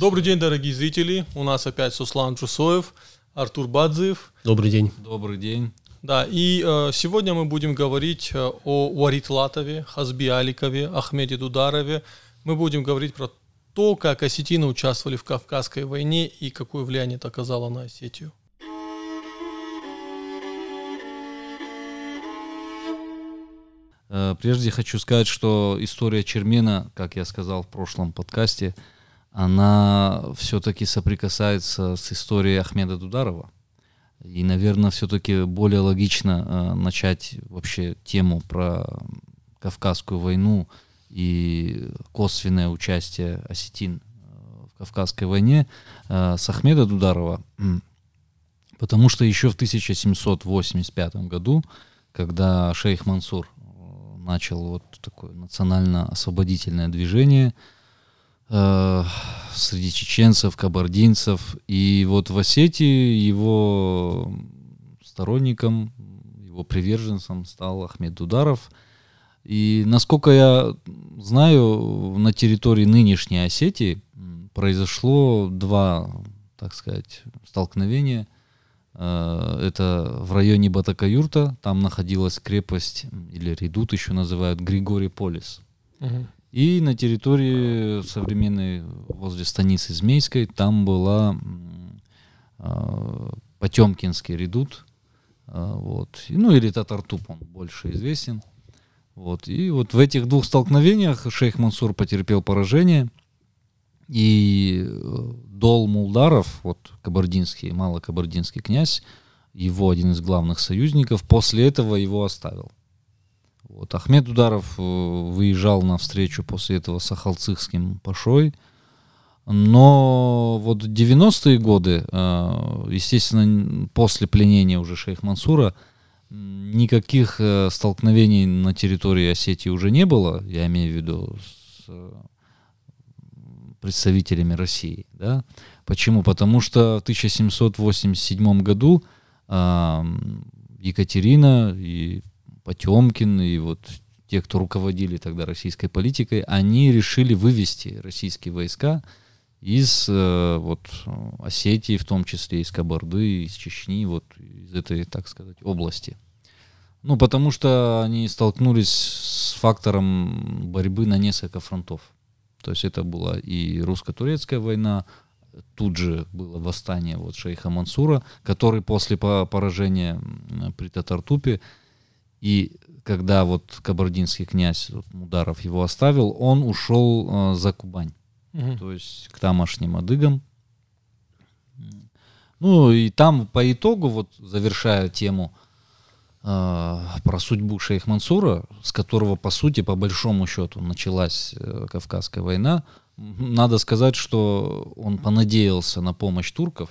Добрый день, дорогие зрители. У нас опять Суслан Джусоев, Артур Бадзиев. Добрый день. Добрый день. Да, и э, сегодня мы будем говорить э, о Уарит Латове, Хазби Аликове, Ахмеде Дударове. Мы будем говорить про то, как осетины участвовали в Кавказской войне и какое влияние это оказало на Осетию. Э, прежде хочу сказать, что история Чермена, как я сказал в прошлом подкасте, она все-таки соприкасается с историей Ахмеда Дударова. И, наверное, все-таки более логично э, начать вообще тему про Кавказскую войну и косвенное участие осетин э, в Кавказской войне э, с Ахмеда Дударова, потому что еще в 1785 году, когда шейх Мансур э, начал вот такое национально-освободительное движение, э, среди чеченцев, кабардинцев. И вот в Осетии его сторонником, его приверженцем стал Ахмед Дударов. И насколько я знаю, на территории нынешней Осетии произошло два, так сказать, столкновения. Э, это в районе Батакаюрта, там находилась крепость, или редут еще называют, Григорий Полис. Угу. И на территории современной, возле станицы Змейской, там была э, Потемкинский редут, э, вот, ну или Татартуп, он больше известен. Вот, и вот в этих двух столкновениях шейх Мансур потерпел поражение, и Дол Мулдаров, вот кабардинский, малокабардинский князь, его один из главных союзников, после этого его оставил. Вот. Ахмед Ударов э, выезжал на встречу после этого с Ахалцихским Пашой. Но вот 90-е годы, э, естественно, после пленения уже шейх Мансура, никаких э, столкновений на территории Осетии уже не было, я имею в виду с представителями России. Да? Почему? Потому что в 1787 году Екатерина и Потемкин и вот те, кто руководили тогда российской политикой, они решили вывести российские войска из э, вот Осетии, в том числе из Кабарды, из Чечни, вот из этой, так сказать, области. Ну, потому что они столкнулись с фактором борьбы на несколько фронтов. То есть это была и русско-турецкая война, тут же было восстание вот шейха Мансура, который после поражения при Татартупе и когда вот кабардинский князь вот, Мударов его оставил, он ушел э, за Кубань, угу. то есть к тамошним адыгам. Ну и там по итогу, вот завершая тему э, про судьбу шейх Мансура, с которого по сути, по большому счету, началась э, Кавказская война, надо сказать, что он понадеялся на помощь турков,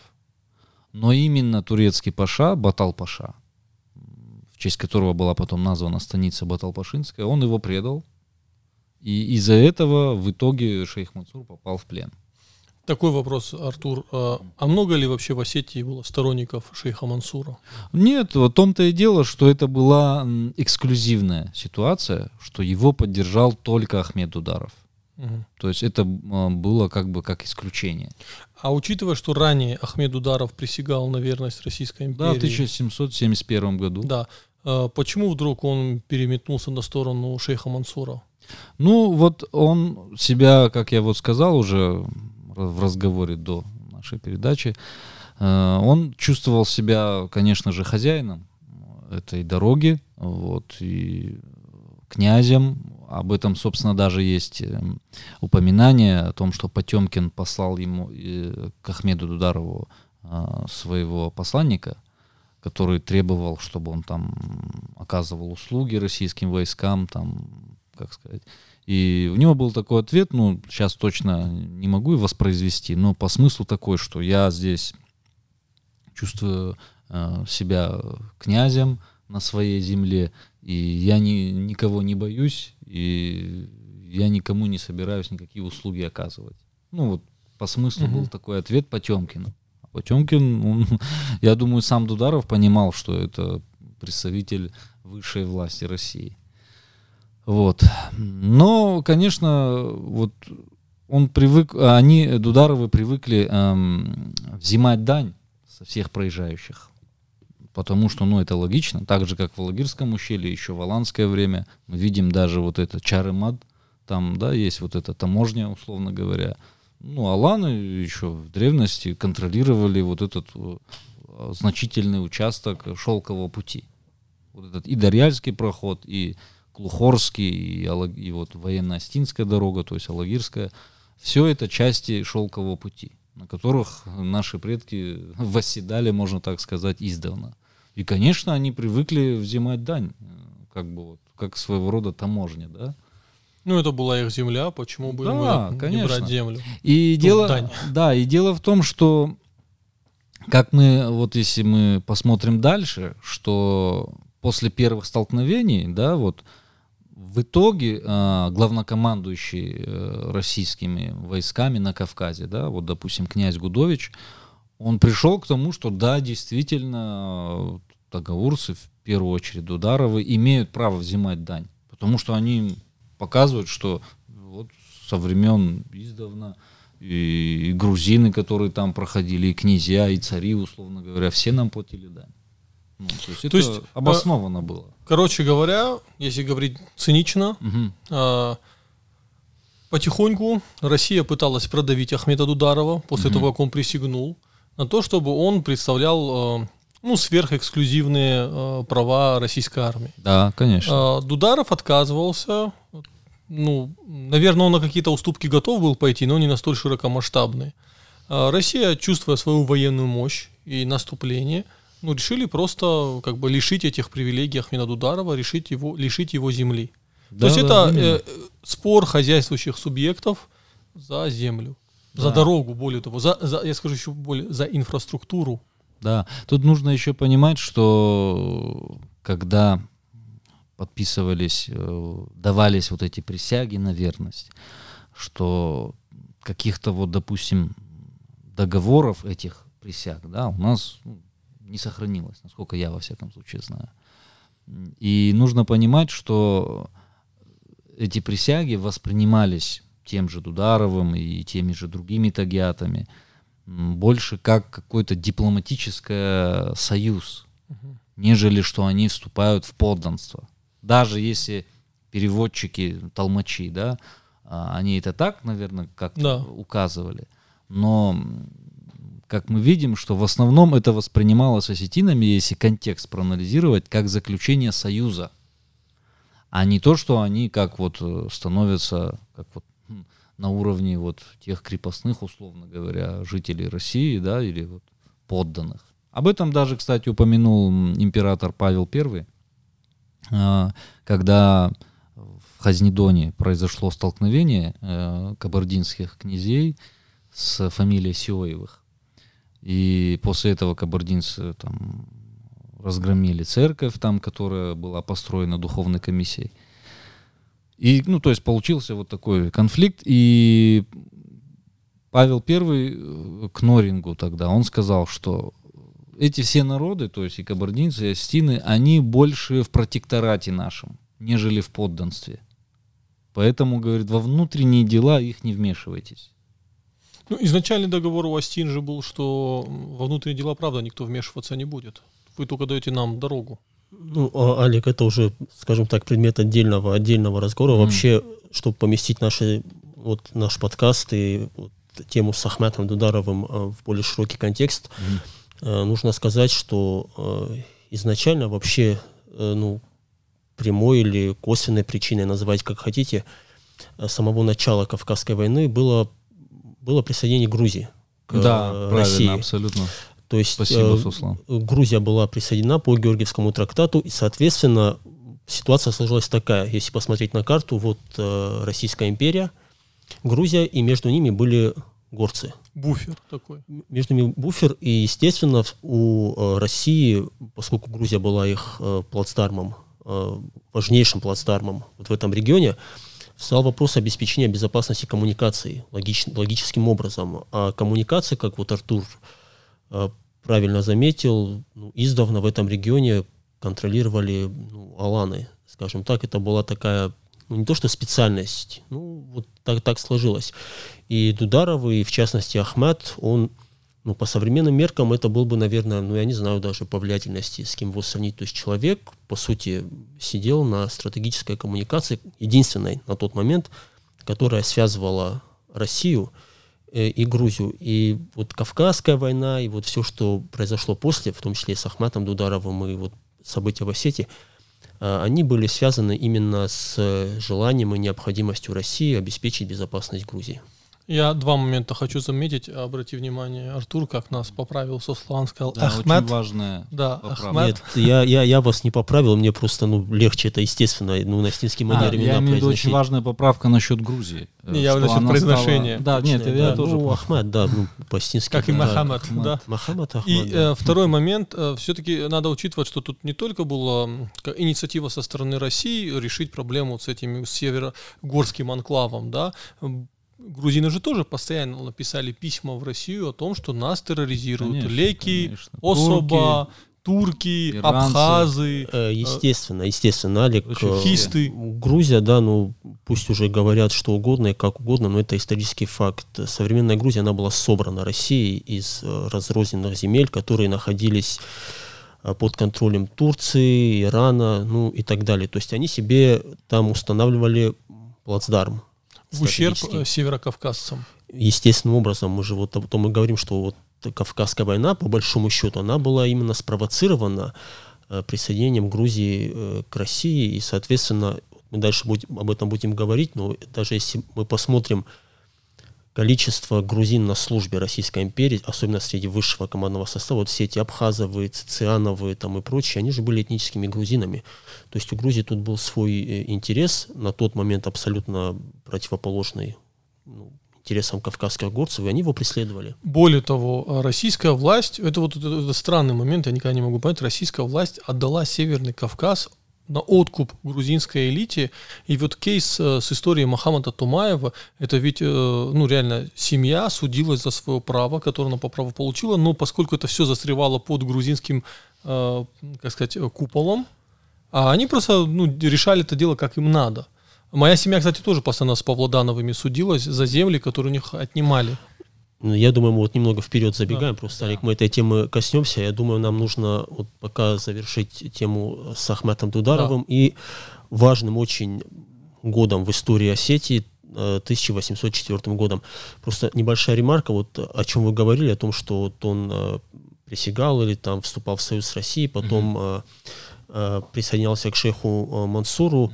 но именно турецкий паша, Батал паша, в честь которого была потом названа станица Баталпашинская, он его предал. И из-за этого в итоге шейх Мансур попал в плен. Такой вопрос, Артур. А, а много ли вообще в Осетии было сторонников шейха Мансура? Нет, в том-то и дело, что это была эксклюзивная ситуация, что его поддержал только Ахмед Ударов. Угу. То есть это было как бы как исключение. А учитывая, что ранее Ахмед Ударов присягал на верность Российской империи... Да, в 1771 году. Да. А почему вдруг он переметнулся на сторону шейха Мансура? Ну, вот он себя, как я вот сказал уже в разговоре до нашей передачи, э, он чувствовал себя, конечно же, хозяином этой дороги, вот, и князем. Об этом, собственно, даже есть э, упоминание о том, что Потемкин послал ему, э, к Ахмеду Дударову, своего посланника – который требовал, чтобы он там оказывал услуги российским войскам, там, как сказать. И у него был такой ответ, ну, сейчас точно не могу воспроизвести, но по смыслу такой, что я здесь чувствую э, себя князем на своей земле, и я ни, никого не боюсь, и я никому не собираюсь никакие услуги оказывать. Ну, вот по смыслу mm-hmm. был такой ответ Потемкину. Потемкин, он, я думаю, сам Дударов понимал, что это представитель высшей власти России. Вот. Но, конечно, вот он привык, они, Дударовы, привыкли эм, взимать дань со всех проезжающих. Потому что, ну, это логично. Так же, как в Алагирском ущелье, еще в Аланское время. Мы видим даже вот это Чарымад, там, да, есть вот эта таможня, условно говоря. Ну, Аланы еще в древности контролировали вот этот э, значительный участок шелкового пути. Вот этот и Дарьяльский проход, и Клухорский, и, Алаг... и вот военно-астинская дорога, то есть Алагирская. Все это части шелкового пути, на которых наши предки восседали, можно так сказать, издавна. И, конечно, они привыкли взимать дань, э, как бы вот, как своего рода таможня, да. Ну, это была их земля, почему бы да, мы конечно. не брать землю? И Тут дело, дань. да, и дело в том, что как мы, вот если мы посмотрим дальше, что после первых столкновений, да, вот в итоге э, главнокомандующий э, российскими войсками на Кавказе, да, вот, допустим, князь Гудович, он пришел к тому, что да, действительно, договорцы, в первую очередь Дударовы, имеют право взимать дань, потому что они показывают, что вот со времен издавна и, и грузины, которые там проходили, и князья, и цари, условно говоря, все нам платили дань. Ну, то есть то это есть, обосновано а, было. Короче говоря, если говорить цинично, угу. а, потихоньку Россия пыталась продавить Ахмеда Дударова после угу. того, как он присягнул, на то, чтобы он представлял ну, сверхэксклюзивные э, права российской армии. Да, конечно. Э, Дударов отказывался. Ну, наверное, он на какие-то уступки готов был пойти, но не настолько широкомасштабные. Э, Россия, чувствуя свою военную мощь и наступление, ну, решили просто как бы лишить этих привилегий Ахмеда Дударова, решить его, лишить его земли. Да, То есть да, это э, спор хозяйствующих субъектов за землю, да. за дорогу, более того, за, за, я скажу еще более, за инфраструктуру да, тут нужно еще понимать, что когда подписывались, э, давались вот эти присяги на верность, что каких-то вот, допустим, договоров этих присяг, да, у нас ну, не сохранилось, насколько я во всяком случае знаю. И нужно понимать, что эти присяги воспринимались тем же Дударовым и теми же другими тагиатами – больше как какой-то дипломатический союз, угу. нежели что они вступают в подданство. Даже если переводчики, толмачи, да, а, они это так, наверное, как да. указывали, но как мы видим, что в основном это воспринималось осетинами, если контекст проанализировать, как заключение союза, а не то, что они как вот э, становятся, как вот на уровне вот тех крепостных, условно говоря, жителей России, да, или вот подданных. Об этом даже, кстати, упомянул император Павел I, а, когда в Хазнедоне произошло столкновение э, кабардинских князей с фамилией Сиоевых. И после этого кабардинцы там разгромили церковь, там, которая была построена духовной комиссией. И, ну, то есть получился вот такой конфликт, и Павел Первый э, к Норингу тогда, он сказал, что эти все народы, то есть и кабардинцы, и астины, они больше в протекторате нашем, нежели в подданстве. Поэтому, говорит, во внутренние дела их не вмешивайтесь. Ну, изначальный договор у Астин же был, что во внутренние дела, правда, никто вмешиваться не будет. Вы только даете нам дорогу. Ну, а, Олег, это уже, скажем так, предмет отдельного, отдельного разговора. Mm. Вообще, чтобы поместить наши, вот, наш подкаст и вот, тему с Ахметом Дударовым э, в более широкий контекст, mm. нужно сказать, что э, изначально вообще, ну, прямой или косвенной причиной, называть как хотите, самого начала Кавказской войны было, было присоединение Грузии к да, России. абсолютно. То есть Спасибо, э, Грузия была присоединена по Георгиевскому трактату, и, соответственно, ситуация сложилась такая. Если посмотреть на карту, вот э, Российская империя, Грузия, и между ними были горцы. Буфер такой. Между ними буфер, и, естественно, у э, России, поскольку Грузия была их э, плацдармом, э, важнейшим плацдармом вот в этом регионе, встал вопрос обеспечения безопасности коммуникации логич, логическим образом. А коммуникация, как вот Артур правильно заметил, ну, издавна в этом регионе контролировали ну, аланы, скажем так. Это была такая ну, не то что специальность, ну, вот так, так сложилось. И Дударовы, и в частности Ахмед, он, ну, по современным меркам это был бы, наверное, ну, я не знаю даже по влиятельности, с кем его сравнить. То есть человек, по сути, сидел на стратегической коммуникации, единственной на тот момент, которая связывала Россию э, и Грузию. И вот Кавказская война, и вот все, что произошло после, в том числе и с Ахматом Дударовым, и вот события в Осетии, э, они были связаны именно с э, желанием и необходимостью России обеспечить безопасность Грузии. Я два момента хочу заметить. Обрати внимание, Артур, как нас поправил со словам, сказал Да, Ахмед. очень важная Да, поправка. Ахмед. Нет, я, я, я вас не поправил, мне просто ну, легче это, естественно, ну, на стинский А, манере я имею в виду очень важная поправка насчет Грузии. э, Не, я насчет произношения. стала- Да, нет, Точно, я да. тоже. Ну, Ахмед, да, ну, по-стински. Как и да. Мохаммед, Ахмед. да. Мохаммед Ахмед, И да. э, второй момент, все-таки надо учитывать, что тут не только была инициатива со стороны России решить проблему с этим северогорским анклавом, да. Грузины же тоже постоянно написали письма в Россию о том, что нас терроризируют Конечно, леки, конечно. особо, турки, иранцы. абхазы. Э, Естественно, естественно, Алик. Э, хисты. Грузия, да, ну пусть уже говорят что угодно и как угодно, но это исторический факт. Современная Грузия, она была собрана Россией из э, разрозненных земель, которые находились э, под контролем Турции, Ирана, ну и так далее. То есть они себе там устанавливали плацдарм. В ущерб э, северокавказцам. естественным образом, мы же вот о том и говорим, что вот Кавказская война, по большому счету, она была именно спровоцирована э, присоединением Грузии э, к России, и, соответственно, мы дальше будем, об этом будем говорить, но даже если мы посмотрим количество грузин на службе Российской империи, особенно среди высшего командного состава, вот все эти абхазовые, цициановые там и прочие, они же были этническими грузинами. То есть у Грузии тут был свой э, интерес, на тот момент абсолютно противоположный ну, интересам кавказских горцев, и они его преследовали. Более того, э, российская власть, это вот это- это странный момент, я никогда не могу понять, российская власть отдала Северный Кавказ на откуп грузинской элите. И вот кейс э, с историей Мохаммада Тумаева, это ведь, э, ну, реально, семья судилась за свое право, которое она по праву получила, но поскольку это все застревало под грузинским, э, как сказать, куполом, а они просто, ну, решали это дело как им надо. Моя семья, кстати, тоже постоянно с Павлодановыми судилась за земли, которые у них отнимали. Ну, Я думаю, мы вот немного вперед забегаем, просто, Олег, мы этой темы коснемся. Я думаю, нам нужно вот пока завершить тему с Ахметом Дударовым и важным очень годом в истории Осетии, э, 1804 годом. Просто небольшая ремарка, вот о чем вы говорили, о том, что вот он э, присягал или там вступал в союз с Россией, потом э, э, присоединялся к шейху э, Мансуру.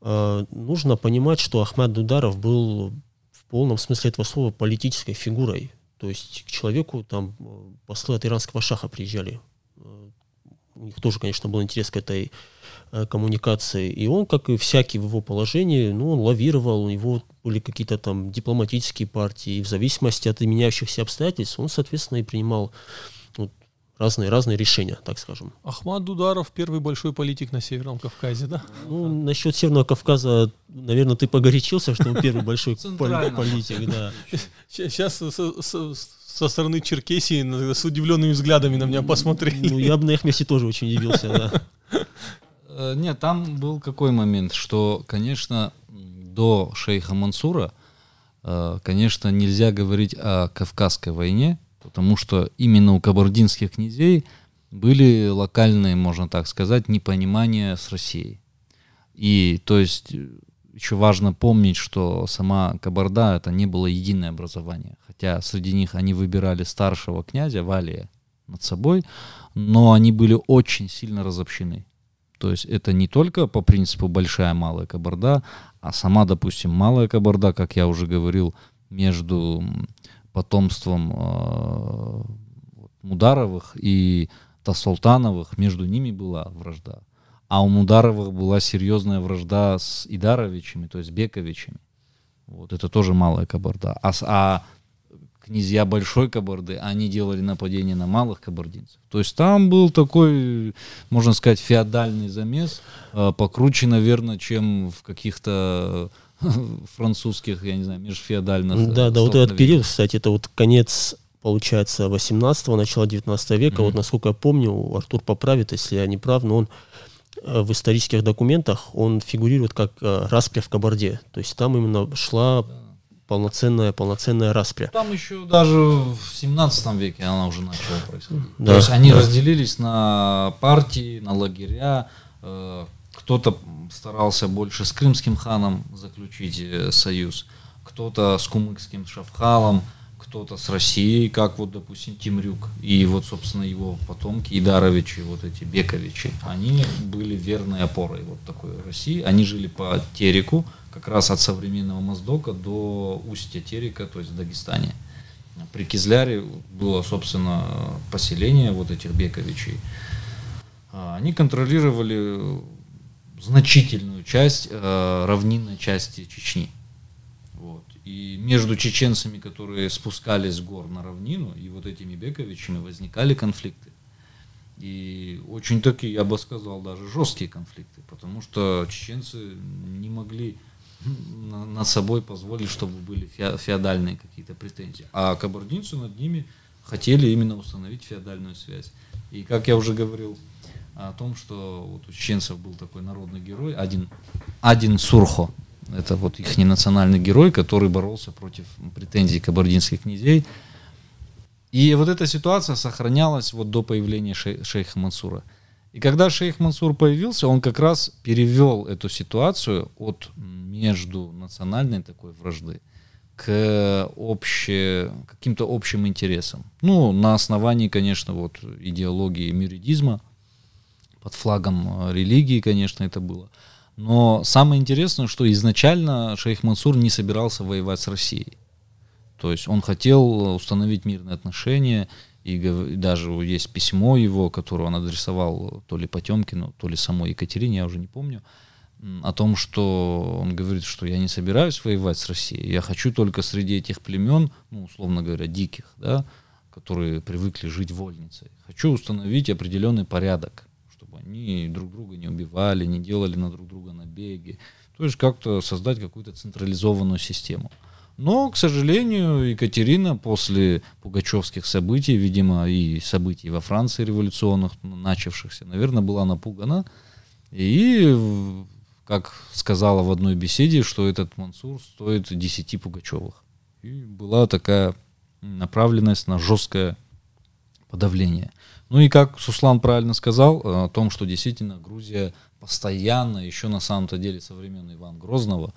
Э, нужно понимать, что Ахмед Дударов был полном смысле этого слова политической фигурой. То есть к человеку там э, послы от иранского шаха приезжали. Э, У них тоже, конечно, был интерес к этой э, коммуникации. И он, как и всякий в его положении, ну, он лавировал, у него были какие-то там дипломатические партии. И в зависимости от меняющихся обстоятельств он, соответственно, и принимал разные, разные решения, так скажем. Ахмад Дударов первый большой политик на Северном Кавказе, да? Ну, насчет Северного Кавказа, наверное, ты погорячился, что он первый большой политик, да. Сейчас со, стороны Черкесии с удивленными взглядами на меня посмотрели. Ну, я бы на их месте тоже очень удивился, да. Э, Нет, там был какой момент, что, конечно, до шейха Мансура, э, конечно, нельзя говорить о Кавказской войне, потому что именно у кабардинских князей были локальные, можно так сказать, непонимания с Россией. И то есть еще важно помнить, что сама Кабарда это не было единое образование. Хотя среди них они выбирали старшего князя Валия над собой, но они были очень сильно разобщены. То есть это не только по принципу большая малая кабарда, а сама, допустим, малая кабарда, как я уже говорил, между потомством э, Мударовых и Тасултановых, между ними была вражда. А у Мударовых была серьезная вражда с Идаровичами, то есть Бековичами. Вот это тоже малая кабарда. А, а князья большой кабарды, они делали нападение на малых кабардинцев. То есть там был такой, можно сказать, феодальный замес, э, покруче, наверное, чем в каких-то французских, я не знаю, межфеодальных. э, Да, да, вот этот период, кстати, это вот конец, получается, 18-го, начало 19 века. Мгм. Вот, насколько я помню, Артур поправит, если я не прав, но он э, в исторических документах он фигурирует как э, распря в Кабарде. То есть там именно шла полноценная, полноценная распря. Там еще даже в 17 веке она уже начала происходить. Да, То есть они да. разделились на партии, на лагеря. э, Кто-то старался больше с крымским ханом заключить э, союз, кто-то с кумыкским шафхалом, кто-то с Россией, как вот, допустим, Тимрюк. И вот, собственно, его потомки, Идаровичи, вот эти Бековичи, они были верной опорой вот такой России. Они жили по Тереку, как раз от современного Моздока до устья Терека, то есть в Дагестане. При Кизляре было, собственно, поселение вот этих Бековичей. А, Они контролировали значительную часть э, равнинной части Чечни. Вот. И между чеченцами, которые спускались с гор на равнину, и вот этими Бековичами возникали конфликты. И очень такие, я бы сказал, даже жесткие конфликты, потому что чеченцы не могли на- над собой позволить, чтобы были фео- феодальные какие-то претензии. А кабардинцы над ними хотели именно установить феодальную связь. И как я уже говорил о том, что вот у чеченцев был такой народный герой, один, один Сурхо, это вот их национальный герой, который боролся против претензий кабардинских князей. И вот эта ситуация сохранялась вот до появления шей- шейха Мансура. И когда шейх Мансур появился, он как раз перевел эту ситуацию от между национальной такой вражды к обще, каким-то общим интересам. Ну, на основании, конечно, вот идеологии мюридизма, под флагом э, религии, конечно, это было. Но самое интересное, что изначально шейх Мансур не собирался воевать с Россией. То есть он хотел установить мирные отношения, и даже есть письмо его, которое он адресовал то ли Потемкину, то ли самой Екатерине, я уже не помню, о том, что он говорит, что я не собираюсь воевать с Россией, я хочу только среди этих племен, ну, условно говоря, диких, да, которые привыкли жить вольницей, хочу установить определенный порядок, они друг друга не убивали, не делали на друг друга набеги, то есть как-то создать какую-то централизованную систему. Но, к сожалению, Екатерина после пугачевских событий, видимо, и событий во Франции революционных, начавшихся, наверное, была напугана. И, как сказала в одной беседе, что этот Мансур стоит 10 Пугачевых. И была такая направленность на жесткое подавление. Ну и как Суслан правильно сказал, э, о том, что действительно Грузия постоянно, еще на самом-то деле со времен Ивана Грозного,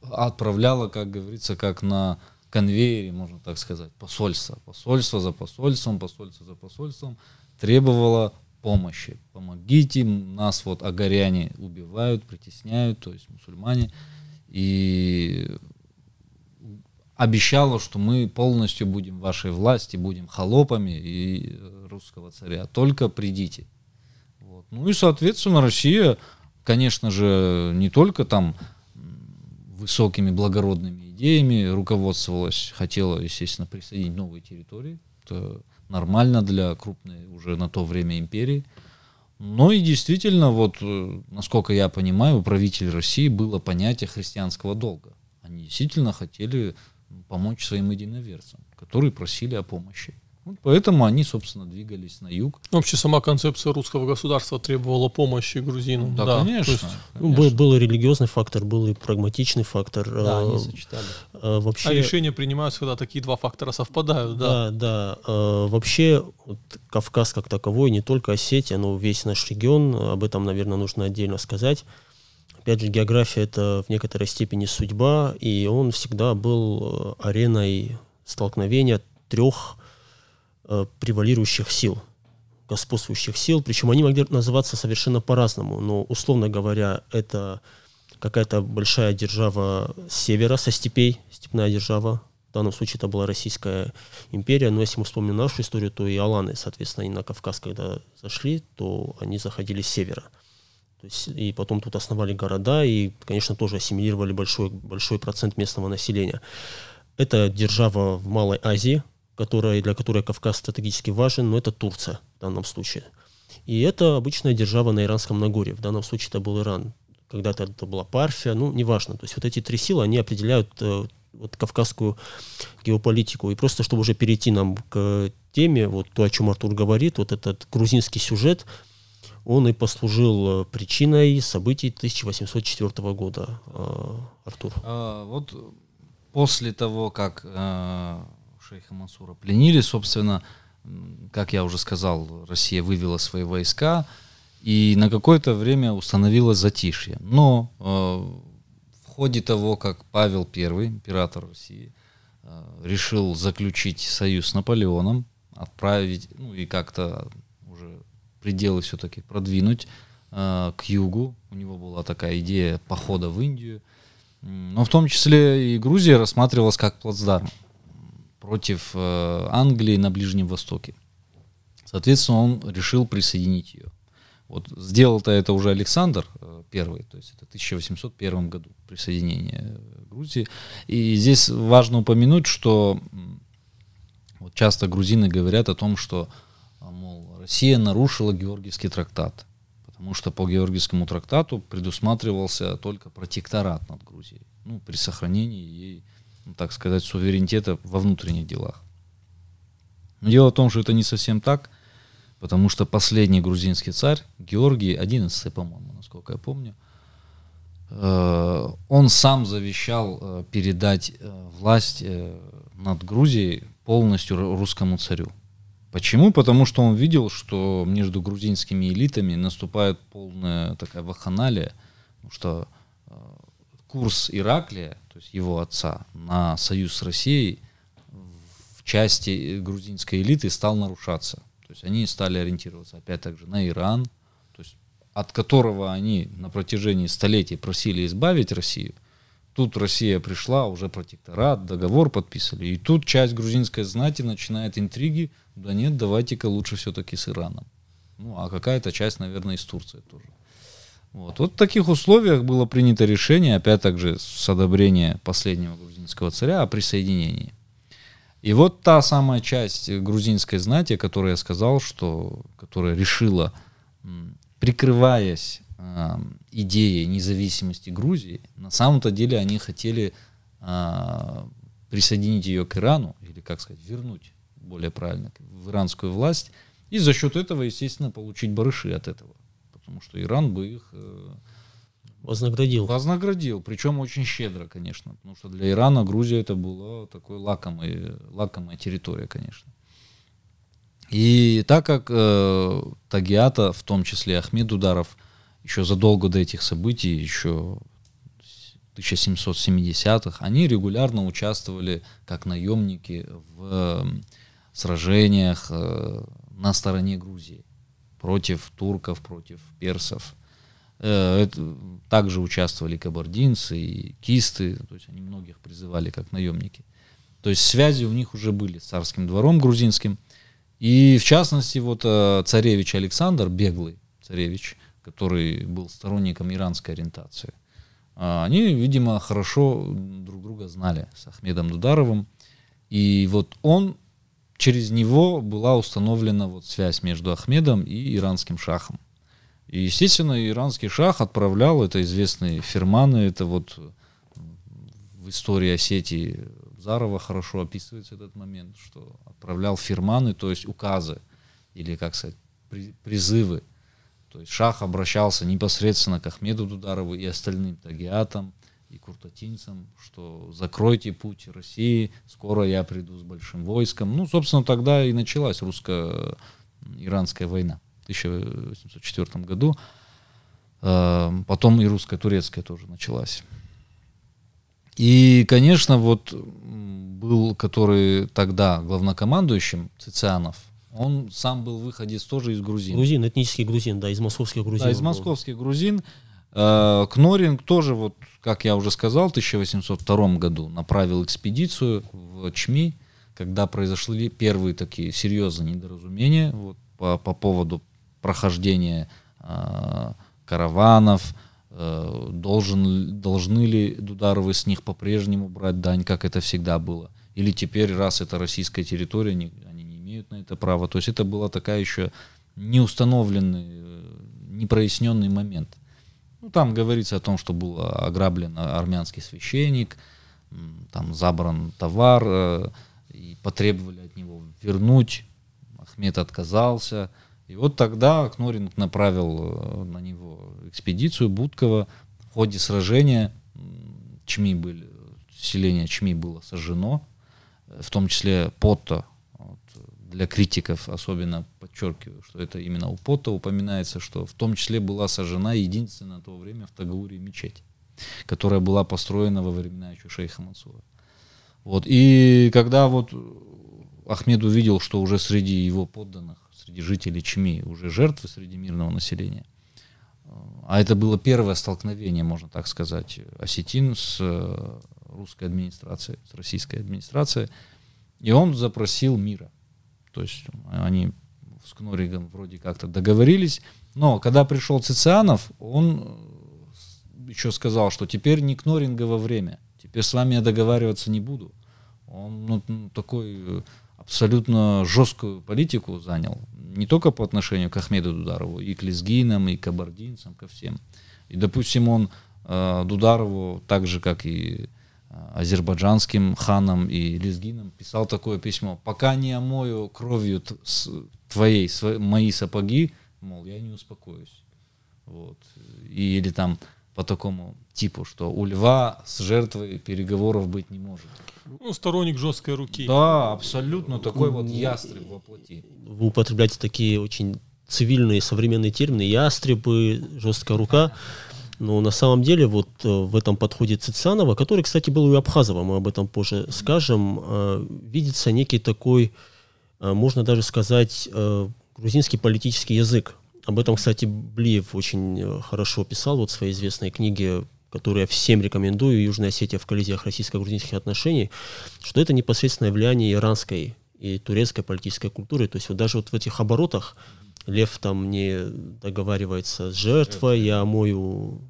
отправляла, как говорится, как на конвейере, можно так сказать, посольство. Посольство за посольством, посольство за посольством требовало помощи. Помогите, нас вот агаряне убивают, притесняют, то есть мусульмане. И обещала, что мы полностью будем вашей власти, будем холопами и э, русского царя. Только придите. Вот. Ну и, соответственно, Россия, конечно же, не только там высокими благородными идеями руководствовалась, хотела, естественно, присоединить новые территории. Это нормально для крупной уже на то время империи. Но и действительно, вот, э, насколько я понимаю, у правителей России было понятие христианского долга. Они действительно хотели помочь своим единоверцам, которые просили о помощи. Вот поэтому они, собственно, двигались на юг. Вообще сама концепция русского государства требовала помощи грузинам. Да, то конечно. есть, Ну, был, был и религиозный фактор, был и прагматичный фактор. Да, они сочетались. э, вообще, а решения принимаются, когда такие два фактора совпадают, да. Да, да. Э, Вообще вот Кавказ как таковой, не только Осетия, но весь наш регион, об этом, наверное, нужно отдельно сказать. Опять же, география это в некоторой степени судьба, и он всегда был э, ареной столкновения трех э, превалирующих сил, господствующих сил. Причем они могли называться совершенно по-разному, но, условно говоря, это какая-то большая держава севера, со степей, степная держава. В данном случае это была Российская империя. Но если мы вспомним нашу историю, то и Аланы, соответственно, и на Кавказ, когда зашли, то они заходили с севера. То есть, и потом тут основали города и, конечно, тоже ассимилировали большой, большой процент местного населения. Это держава в Малой Азии, которая, для которой Кавказ стратегически важен, но это Турция в данном случае. И это обычная держава на Иранском Нагорье. В данном случае это был Иран. Когда-то это была Парфия, ну, неважно. То есть вот эти три силы, они определяют э, вот кавказскую геополитику. И просто, чтобы уже перейти нам к теме, вот то, о чем Артур говорит, вот этот грузинский сюжет, он и послужил э, причиной событий 1804 года, э, Артур. А, вот после того, как э, шейха Мансура пленили, собственно, как я уже сказал, Россия вывела свои войска и на какое-то время установила затишье. Но в ходе того, как Павел I, император России, решил заключить союз с Наполеоном, отправить, ну и как-то пределы все-таки продвинуть э, к югу. У него была такая идея похода в Индию. Но в том числе и Грузия рассматривалась как плацдарм против э, Англии на Ближнем Востоке. Соответственно, он решил присоединить ее. Вот сделал-то это уже Александр э, первый, то есть это в 1801 году присоединение Грузии. И здесь важно упомянуть, что вот часто грузины говорят о том, что Россия нарушила Георгиевский трактат, потому что по Георгиевскому трактату предусматривался только протекторат над Грузией, ну, при сохранении ей ну, так сказать, суверенитета во внутренних делах. Но дело в том, что это не совсем так, потому что последний грузинский царь, Георгий XI, по-моему, насколько я помню, э, он сам завещал э, передать э, власть над Грузией полностью русскому царю. Почему? Потому что он видел, что между грузинскими элитами наступает полная такая ваханалия, что курс Ираклия, то есть его отца, на союз с Россией в части грузинской элиты стал нарушаться. То есть они стали ориентироваться опять так же на Иран, то есть от которого они на протяжении столетий просили избавить Россию. Тут Россия пришла, уже протекторат, договор подписали. И тут часть грузинской знати начинает интриги. Да нет, давайте-ка лучше все-таки с Ираном. Ну, а какая-то часть, наверное, из Турции тоже. Вот. вот в таких условиях было принято решение, опять также с одобрения последнего грузинского царя, о присоединении. И вот та самая часть грузинской знати, которую я сказал, что, которая решила, прикрываясь э, идеей независимости Грузии, на самом-то деле они хотели э, присоединить ее к Ирану, или, как сказать, вернуть, более правильно, в иранскую власть, и за счет этого, естественно, получить барыши от этого потому что Иран бы их э, вознаградил. Вознаградил, причем очень щедро, конечно, потому что для Ирана Грузия это была такой лакомый, лакомая территория, конечно. И так как э, Тагиата, в том числе Ахмед Ударов, еще задолго до этих событий, еще 1770-х, они регулярно участвовали как наемники в э, сражениях э, на стороне Грузии против турков, против персов. Э, также участвовали кабардинцы и кисты, то есть они многих призывали как наемники. То есть связи у них уже были с царским двором грузинским. И в частности, вот э, царевич Александр, беглый царевич, который был сторонником иранской ориентации, они, видимо, хорошо друг друга знали с Ахмедом Дударовым. И вот он через него была установлена вот связь между Ахмедом и иранским шахом. И, естественно, иранский шах отправлял, это известные фирманы, это вот в истории Осетии Зарова хорошо описывается этот момент, что отправлял фирманы, то есть указы, или, как сказать, призывы. То есть шах обращался непосредственно к Ахмеду Дударову и остальным тагиатам, и куртатинцам, что закройте путь России, скоро я приду с большим войском. Ну, собственно, тогда и началась русско-иранская война в 1804 году. А, потом и русско-турецкая тоже началась. И, конечно, вот был, который тогда главнокомандующим Цицианов, он сам был выходец тоже из грузин. Грузин, этнический грузин, да, из московских грузин. Да, из московских грузин. А, Кноринг тоже вот как я уже сказал, в 1802 году направил экспедицию в Чми, когда произошли первые такие серьезные недоразумения вот, по, по поводу прохождения э, караванов, э, должен, должны ли Дударовы с них по-прежнему брать дань, как это всегда было. Или теперь, раз это российская территория, они, они не имеют на это права. То есть это была такая еще неустановленный, э, непроясненный момент. Ну, там говорится о том, что был ограблен армянский священник, там забран товар, э, и потребовали от него вернуть. Ахмед отказался, И вот тогда Кноринг направил на него экспедицию Будкова. В ходе сражения Чми были, селение Чми было сожжено, в том числе Потто, для критиков особенно подчеркиваю, что это именно у Потто упоминается, что в том числе была сожжена единственная на то время в Тагауре мечеть, которая была построена во времена еще шейха Мансура. Вот, и когда вот Ахмед увидел, что уже среди его подданных, среди жителей Чми уже жертвы среди мирного населения, а это было первое столкновение, можно так сказать, осетин с э, русской администрацией, с российской администрацией. И он запросил мира. То есть они с Кноригом вроде как-то договорились. Но когда пришел Цицианов, он э, еще сказал, что теперь не Кнорингово время. Теперь с вами я договариваться не буду. Он ну, такой э, абсолютно жесткую политику занял не только по отношению к Ахмеду Дударову, и к лезгинам, и к кабардинцам, ко всем. И, допустим, он э, Дударову, так же, как и э, азербайджанским ханам и лезгинам, писал такое письмо. «Пока не омою кровью твоей свои, мои сапоги, мол, я не успокоюсь». Вот. И, или там по такому типу, что у льва с жертвой переговоров быть не может. Ну, сторонник жесткой руки. Да, абсолютно такой вот ястреб воплоти. Вы употребляете такие очень цивильные современные термины, ястребы, жесткая рука. Но на самом деле вот э, в этом подходе Цицанова, который, кстати, был у Абхазова, мы об этом позже скажем, э, видится некий такой, э, можно даже сказать, грузинский политический язык. Об этом, кстати, Блиев очень хорошо писал вот в своей известной книге которую я всем рекомендую, Южная Осетия в коллизиях российско-грузинских отношений, что это непосредственное влияние иранской и турецкой политической культуры. То есть вот даже вот в этих оборотах Лев там не договаривается с жертвой, я омою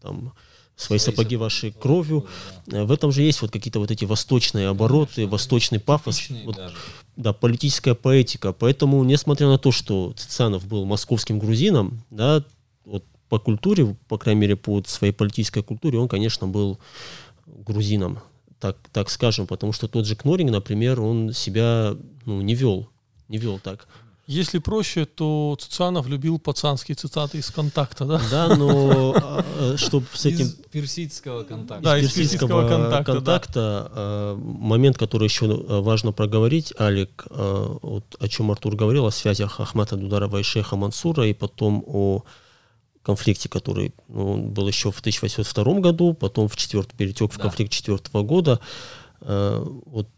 там, свои, сапоги вашей кровью. Да. В этом же есть вот какие-то вот эти восточные обороты, восточный пафос, вот, да, политическая поэтика. Поэтому, несмотря на то, что Цицанов был московским грузином, да, по культуре, по крайней мере, по своей политической культуре, он, конечно, был грузином, так, так скажем, потому что тот же Кноринг, например, он себя ну, не вел, не вел так. Если проще, то Цуцанов любил пацанские цитаты из контакта, да? Да, но а, а, чтобы с этим... Из персидского контакта. Да, из персидского контакта. контакта да. Момент, который еще важно проговорить, Алик, вот, о чем Артур говорил, о связях Ахмата Дударова и шейха Мансура, и потом о конфликте, который ну, был еще в 1802 году, потом в четвертый перетек в да. конфликт четвертого года. Э, вот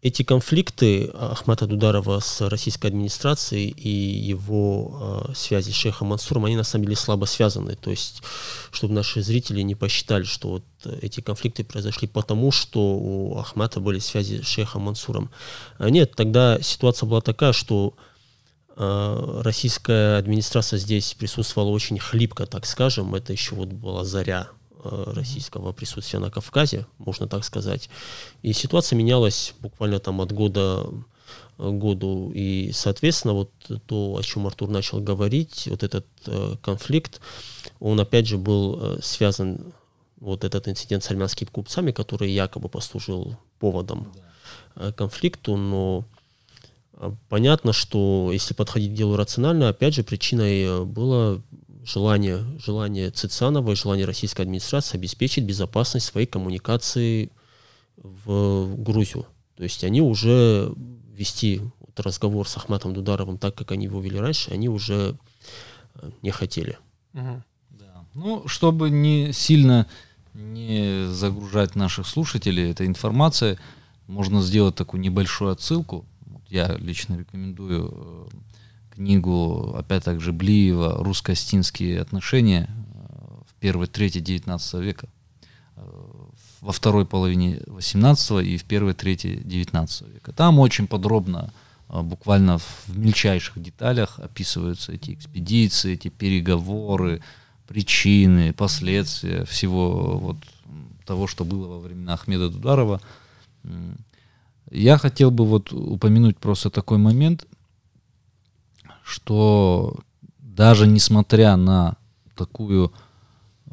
эти конфликты Ахмата Дударова с российской администрацией и его э, связи с шейхом Мансуром, они на самом деле слабо связаны. То есть, чтобы наши зрители не посчитали, что вот эти конфликты произошли потому, что у Ахмата были связи с шейхом Мансуром. А нет, тогда ситуация была такая, что Э, российская администрация здесь присутствовала очень хлипко, так скажем. Это еще вот была заря российского присутствия на Кавказе, можно так сказать. И ситуация менялась буквально там от года к году. И, соответственно, вот то, о чем Артур начал говорить, вот этот э, конфликт, он опять же был э, связан, вот этот инцидент с армянскими купцами, который якобы послужил поводом э, конфликту, но понятно, что если подходить к делу рационально, опять же, причиной э, было желание, желание Цицанова и желание российской администрации обеспечить безопасность своей коммуникации в Грузию. То есть они уже вести вот разговор с Ахматом Дударовым так, как они его вели раньше, они уже э, не хотели. Угу. Да. Ну, чтобы не сильно не загружать наших слушателей этой информацией, можно сделать такую небольшую отсылку я лично рекомендую э, книгу, опять также Блиева «Русско-остинские отношения» э, в первой трети 19 века, э, во второй половине 18 и в первой трети 19 века. Там очень подробно, буквально в мельчайших деталях описываются эти экспедиции, эти переговоры, причины, последствия всего вот того, что было во времена Ахмеда Дударова. Я хотел бы вот упомянуть просто такой момент, что даже несмотря на такую э,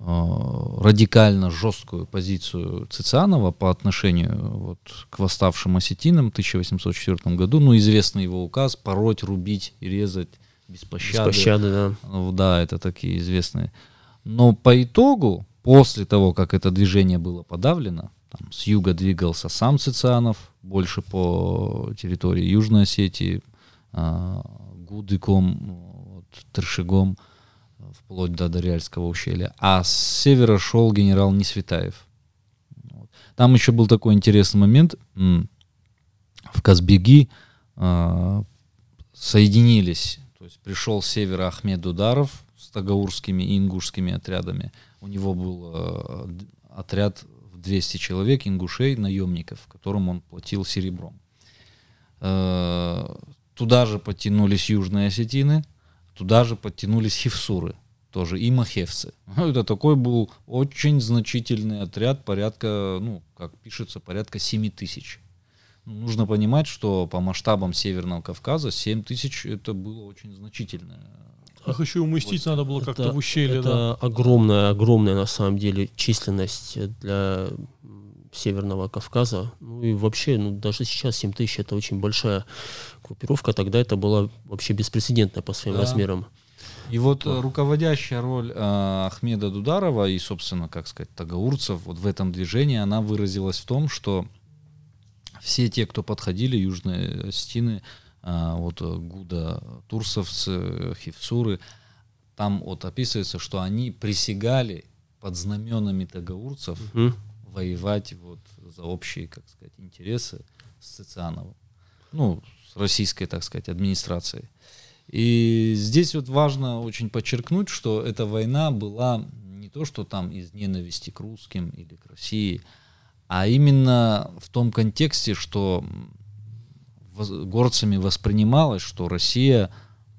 радикально жесткую позицию Цицианова по отношению вот, к восставшим осетинам в 1804 году, ну, известный его указ пороть, рубить и резать без Без пощады. пощады, да. Ну, да, это такие известные. Но по итогу, после того, как это движение было подавлено, там, с юга двигался сам Цицианов, больше по территории Южной Осетии, а, Гудыком, вот, Тершигом, вплоть до Дарьяльского ущелья. А с севера шел генерал Несветаев. Там еще был такой интересный момент. В Казбеги а, соединились, то есть пришел с севера Ахмед Дударов с тагаурскими и ингушскими отрядами. У него был э, отряд в 200 человек, ингушей, наемников, которым он платил серебром. Э, Туда же подтянулись южные осетины, туда же подтянулись хевсуры, тоже и махевцы. Это такой был очень значительный отряд, порядка, ну, как пишется, порядка 7 тысяч. Ну, Нужно понимать, что по масштабам Северного Кавказа 7 тысяч это было очень значительное. Их еще и уместить надо было как-то в ущелье, это да. огромная, огромная на самом деле численность для Северного Кавказа. Ну и вообще, ну даже сейчас 7 тысяч это очень большая группировка. Тогда это была вообще беспрецедентная по своим Да. размерам. И вот э, руководящая роль э, Ахмеда Дударова и, собственно, как сказать, тагаурцев вот в этом движении, она выразилась в том, что все те, кто подходили, южные стены, вот э, Гуда, турсовцы, хивсуры, там вот описывается, что они присягали под знаменами тагаурцев Мгм. Воевать вот за общие, как сказать, интересы с Цициановым. Ну, с российской, так сказать, администрацией. И здесь вот важно очень подчеркнуть, что эта война была не то, что там из ненависти к русским или к России, а именно в том контексте, что горцами воспринималось, что Россия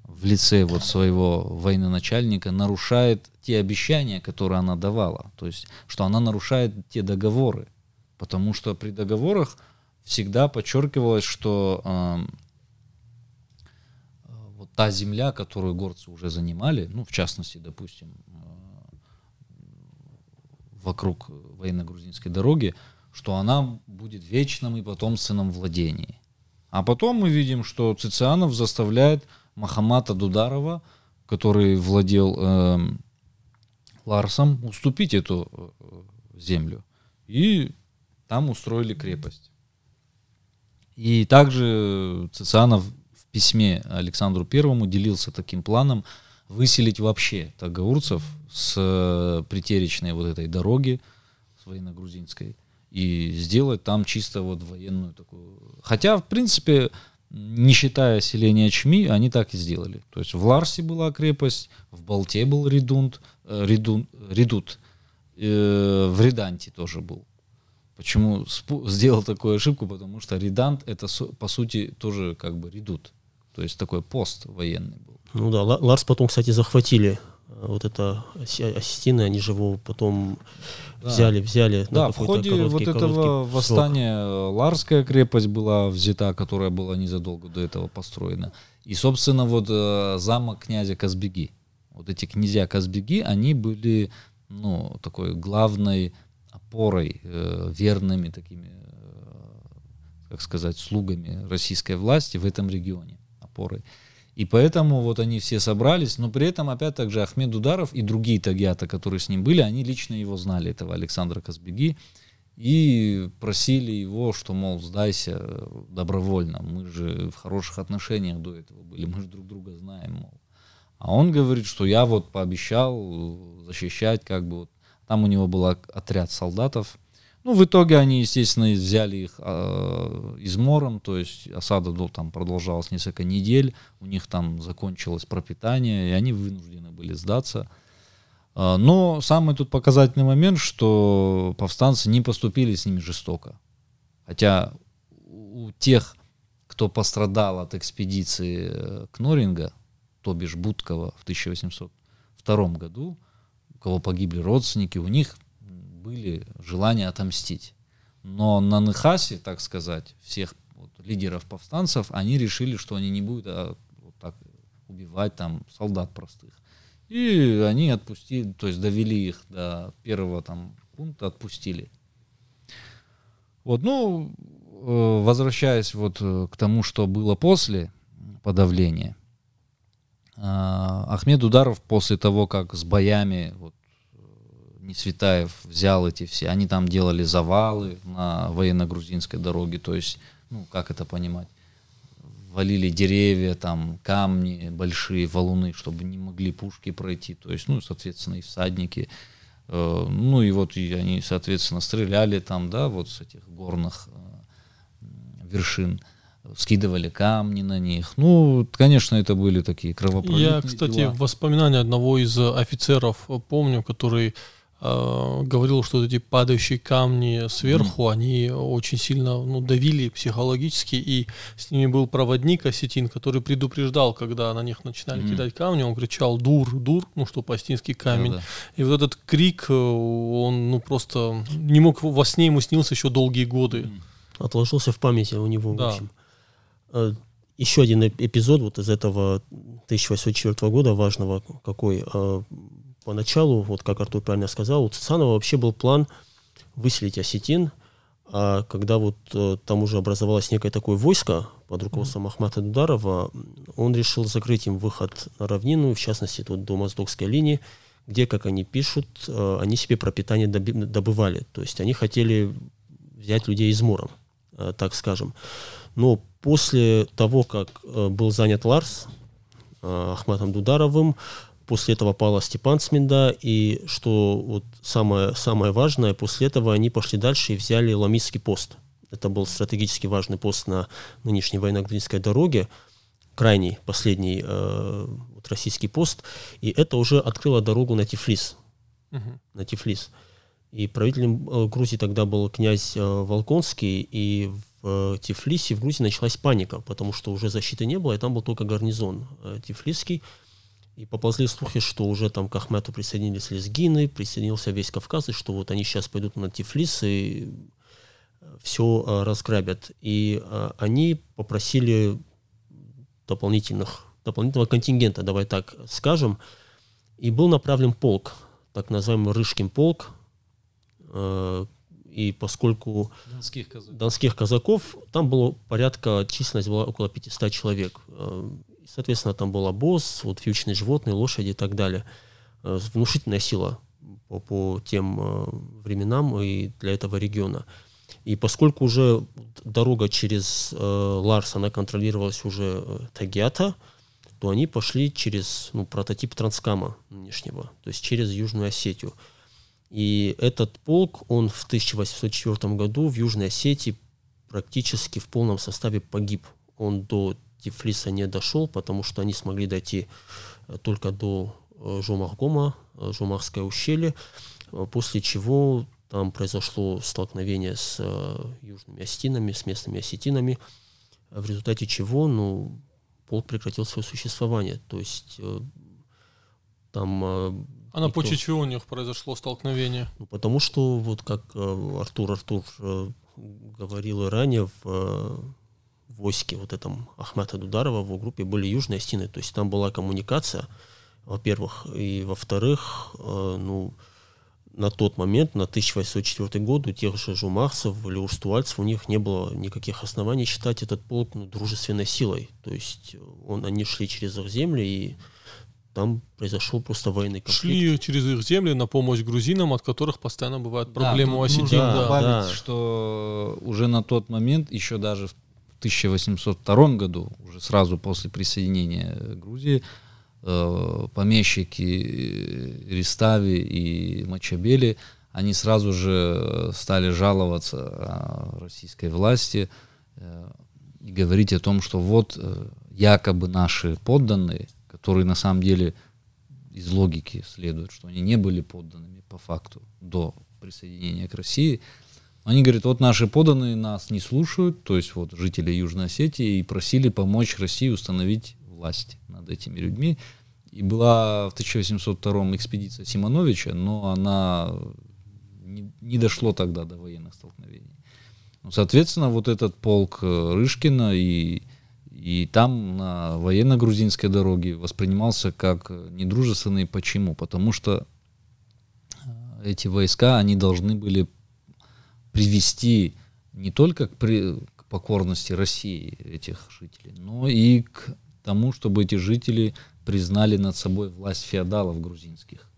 в лице вот своего военачальника нарушает те обещания, которые она давала. То есть, что она нарушает те договоры. Потому что при договорах всегда подчеркивалось, что эм, э, вот та земля, которую горцы уже занимали, ну, в частности, допустим, э, вокруг военно-грузинской дороги, что она будет в вечном и потомственном владении. А потом мы видим, что Цицианов заставляет Махамата Дударова, который владел эм, Ларсом, уступить эту э, землю. И там устроили крепость. И также Цицианов в письме Александру Первому делился таким планом выселить вообще тагаурцев с э, притеречной вот этой дороги, с военно-грузинской, и сделать там чисто вот военную такую... Хотя, в принципе, не считая селения Чми, они так и сделали. То есть в Ларсе была крепость, в Болте был редунт, э, редун- редут, э, в Реданте тоже был. Почему сделал такую ошибку? Потому что редант это по сути тоже как бы редут. То есть такой пост военный был. Ну да, Ла- Ларс потом, кстати, захватили вот это осетины, они же его потом Да. взяли, взяли Да, в ходе короткий- вот этого короткий срок. восстания э, Ларская крепость была взята, которая была незадолго до этого построена. И, собственно, вот э, замок князя Казбеги. Вот эти князья Казбеги, они были, ну, такой главной опорой, э, верными такими, э, как сказать, слугами российской власти в этом регионе, опорой. И поэтому вот они все собрались, но при этом опять так же Ахмед Ударов и другие тагиаты, которые с ним были, они лично его знали, этого Александра Казбеги, и просили его, что, мол, сдайся э, добровольно, мы же в хороших отношениях до этого были, мы же друг друга знаем, мол. А он говорит, что я вот пообещал э, защищать, как бы вот. Там у него был отряд солдатов. Ну, в итоге они, естественно, взяли их э, измором, то есть осада ну, там продолжалась несколько недель, у них там закончилось пропитание, и они вынуждены были сдаться. А, Но самый тут показательный момент, что повстанцы не поступили с ними жестоко. Хотя у тех, кто пострадал от экспедиции э, Кноринга, то бишь Будкова в 1802 году, у кого погибли родственники, у них были желания отомстить. Но на Нехасе, так сказать, всех вот лидеров повстанцев, они решили, что они не будут а, вот так убивать там солдат простых. И они отпустили, то есть довели их до первого там пункта, отпустили. Вот, ну, э, возвращаясь вот э, к тому, что было после подавления, А, Ахмед Ударов после того, как с боями вот, Несветаев взял эти все, они там делали завалы на военно-грузинской дороге, то есть, ну, как это понимать? Валили деревья, там, камни, большие валуны, чтобы не могли пушки пройти, то есть, ну, соответственно, и всадники. Э, ну, и вот и они, соответственно, стреляли там, да, вот с этих горных э, вершин скидывали камни на них. Ну, конечно, это были такие кровопролитные Я, кстати, дела. воспоминания одного из офицеров помню, который говорил, что эти падающие камни сверху, mm. они очень сильно ну, давили психологически, и с ними был проводник осетин, который предупреждал, когда на них начинали mm. кидать камни, он кричал «дур, дур», ну что по-астински камень. Да, да. И вот этот крик, э, он ну просто не мог, во сне ему снился еще долгие годы. Mm. Отложился в памяти у него, да. в общем. Э, еще один эпизод вот из этого 1804 года важного какой. Э, поначалу, вот как Артур правильно сказал, у Цицанова вообще был план выселить осетин, а когда вот э, там уже образовалось некое такое войско под руководством. Ахмата Дударова, он решил закрыть им выход на равнину, в частности, тут до Моздокской линии, где, как они пишут, они себе пропитание добывали. То есть они хотели взять людей измором, так скажем. Но после того, как э, был занят Ларс э, Ахматом Дударовым, после этого пала Степан Сминда, и что вот самое, самое важное, после этого они пошли дальше и взяли Ламистский пост. Это был стратегически важный пост на нынешней военно-грузинской дороге, крайний, последний э, вот, российский пост, и это уже открыло дорогу на Тифлис. Uh-huh. На Тифлис. И правителем э, Грузии тогда был князь э, Волконский, и в э, Тифлисе, в Грузии началась паника, потому что уже защиты не было, и там был только гарнизон э, Тифлисский. И поползли слухи, что уже там к Ахмету присоединились лезгины, присоединился весь Кавказ, и что вот они сейчас пойдут на Тифлис и э, все разграбят. И они попросили дополнительных, дополнительного контингента, давай так скажем, и был направлен полк, так называемый Рыжкин полк, и поскольку донских казаков. донских казаков, там было порядка, численность была около 500 человек. Э, соответственно, там был обоз, вот вьючные животные, лошади и так далее. Э, внушительная сила по, по тем э, временам и для этого региона. И поскольку уже дорога через э, Ларс, она контролировалась уже э, Тагиата, то они пошли через ну, прототип Транскама нынешнего, то есть через Южную Осетию. И этот полк, он в 1804 году в Южной Осетии практически в полном составе погиб. Он до Тифлиса не дошел, потому что они смогли дойти э, только до э, Жомахгома, э, Жомахское ущелье, после чего там произошло столкновение с южными осетинами, с местными осетинами, в результате чего ну, полк прекратил свое существование. То есть там а на почве чего у них произошло столкновение? Ну, потому что, вот как Артур Артур говорил ранее, в, в войске вот этом Ахмата Дударова в группе были южные стены, то есть там была коммуникация, во-первых, и во-вторых, э, ну, на тот момент, на 1804 год, у тех же жумахцев или урстуальцев, у них не было никаких оснований считать этот полк ну, дружественной силой. То есть он, они шли через их земли и там произошел просто военный конфликт. Шли через их земли на помощь грузинам, от которых постоянно бывают проблемы да, у осетин. Да, да. добавить, да. что уже на тот момент, еще даже в 1802 году, уже сразу после присоединения Грузии, э, помещики Ристави и Мачабели, они сразу же стали жаловаться российской власти э, и говорить о том, что вот э, якобы наши подданные которые на самом деле из логики следуют, что они не были подданными по факту до присоединения к России. Они говорят, вот наши подданные нас не слушают, то есть вот жители Южной Осетии, и просили помочь России установить власть над этими людьми. И была в 1802 экспедиция Симоновича, но она не, не дошло тогда до военных столкновений. Ну, соответственно, вот этот полк Рышкина и и там на военно-грузинской дороге воспринимался как недружественный. Почему? Потому что э, эти войска, они должны были привести не только к, при, к покорности России этих жителей, но и к тому, чтобы эти жители признали над собой власть феодалов грузинских.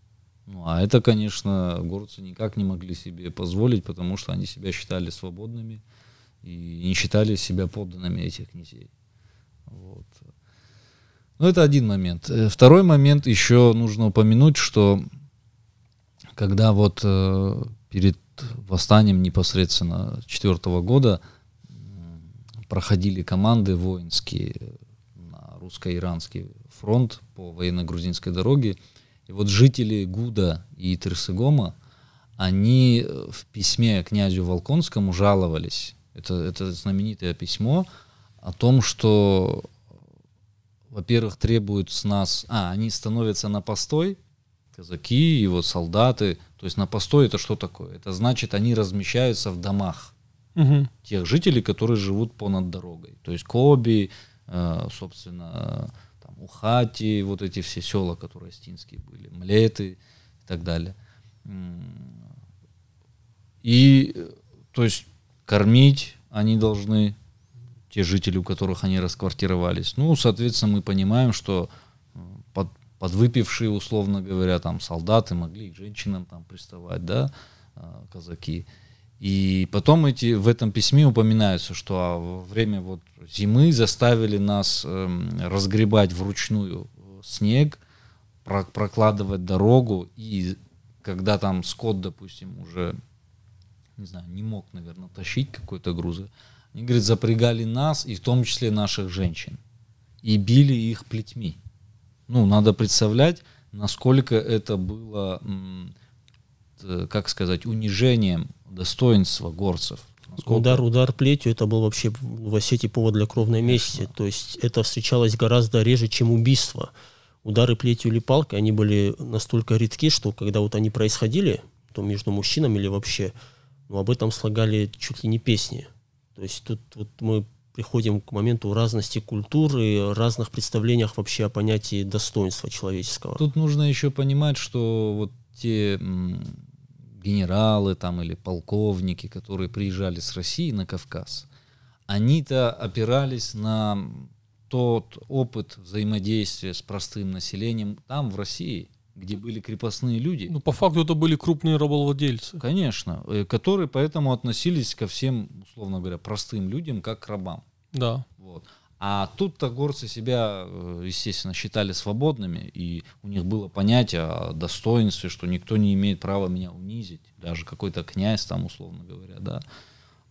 Ну, а это, конечно, горцы никак не могли себе позволить, потому что они себя считали свободными и не считали себя подданными этих князей. Вот. Ну, это один момент. Э, второй момент еще нужно упомянуть, что когда вот э, перед восстанием непосредственно четвертого года проходили команды воинские на русско-иранский фронт по военно-грузинской дороге, и вот жители Гуда и Терсегома, они в письме князю Волконскому жаловались, это, это знаменитое письмо, о том, что, во-первых, требуют с нас, а, они становятся на постой, казаки вот солдаты, то есть на постой это что такое? Это значит, они размещаются в домах угу. тех жителей, которые живут понад дорогой. То есть Коби, э, собственно, там, Ухати, вот эти все села, которые стинские были, Млеты и так далее. И, то есть, кормить они должны, те жители, у которых они расквартировались. Ну, соответственно, мы понимаем, что подвыпившие, условно говоря, там солдаты могли к женщинам там приставать, да, э, казаки. И потом эти, в этом письме упоминается, что а, во время вот зимы заставили нас э, разгребать вручную снег, про, прокладывать дорогу, и когда там скот, допустим, уже, не знаю, не мог, наверное, тащить какой-то груз, они, говорит, запрягали нас, и в том числе наших женщин, и били их плетьми. Ну, надо представлять, насколько это было, как сказать, унижением достоинства горцев. Насколько... Удар, удар плетью, это был вообще в Осетии повод для кровной мести. То есть это встречалось гораздо реже, чем убийство. Удары плетью или палкой, они были настолько редки, что когда вот они происходили, то между мужчинами или вообще, ну, об этом слагали чуть ли не песни. То есть тут вот мы приходим к моменту разности культуры, разных представлениях вообще о понятии достоинства человеческого. Тут нужно еще понимать, что вот те генералы там или полковники, которые приезжали с России на Кавказ, они-то опирались на тот опыт взаимодействия с простым населением там, в России, где были крепостные люди. Ну, по факту это были крупные рабовладельцы. Конечно, э, которые поэтому относились ко всем, условно говоря, простым людям, как к рабам. Да. Вот. А тут-то горцы себя, э, естественно, считали свободными, и у них было понятие о достоинстве, что никто не имеет права меня унизить, даже какой-то князь там, условно говоря, да.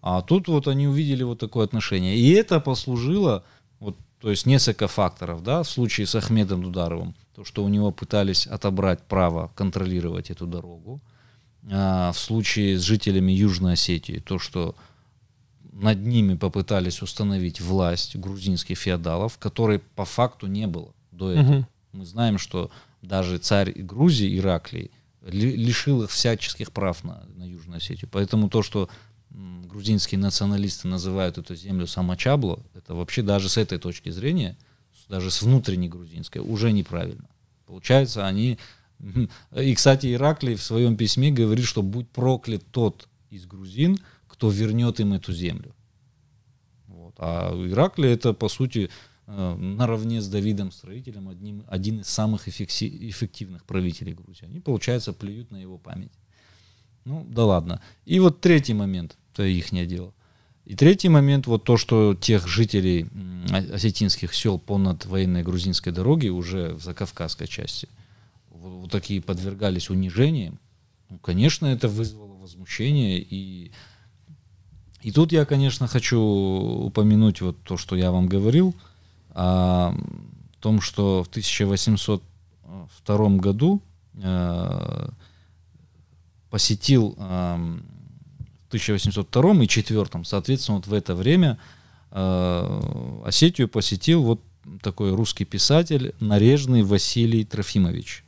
А тут вот они увидели вот такое отношение. И это послужило, вот, то есть несколько факторов, да, в случае с Ахмедом Дударовым, то, что у него пытались отобрать право контролировать эту дорогу, а в случае с жителями Южной Осетии, то, что над ними попытались установить власть грузинских феодалов, которой по факту не было до этого. Угу. Мы знаем, что даже царь Грузии Ираклий лишил их всяческих прав на, на Южную Осетию. Поэтому то, что грузинские националисты называют эту землю Самачабло, это вообще даже с этой точки зрения, даже с внутренней грузинской, уже неправильно. Получается, они... И, кстати, Ираклий в своем письме говорит, что будь проклят тот из грузин, кто вернет им эту землю. Вот. А Иракли это, по сути, э, наравне с Давидом Строителем одним, один из самых эффективных правителей Грузии. Они, получается, плюют на его память. Ну, да ладно. И вот третий момент, это их дело. И третий момент, вот то, что тех жителей осетинских сел понад военной грузинской дороги, уже в закавказской части, вот, вот такие подвергались унижениям, ну, конечно, это вызвало возмущение, и и тут я, конечно, хочу упомянуть вот то, что я вам говорил, о том, что в 1802 году э, посетил э, в 1802 и 1804, соответственно, вот в это время э, Осетию посетил вот такой русский писатель Нарежный Василий Трофимович.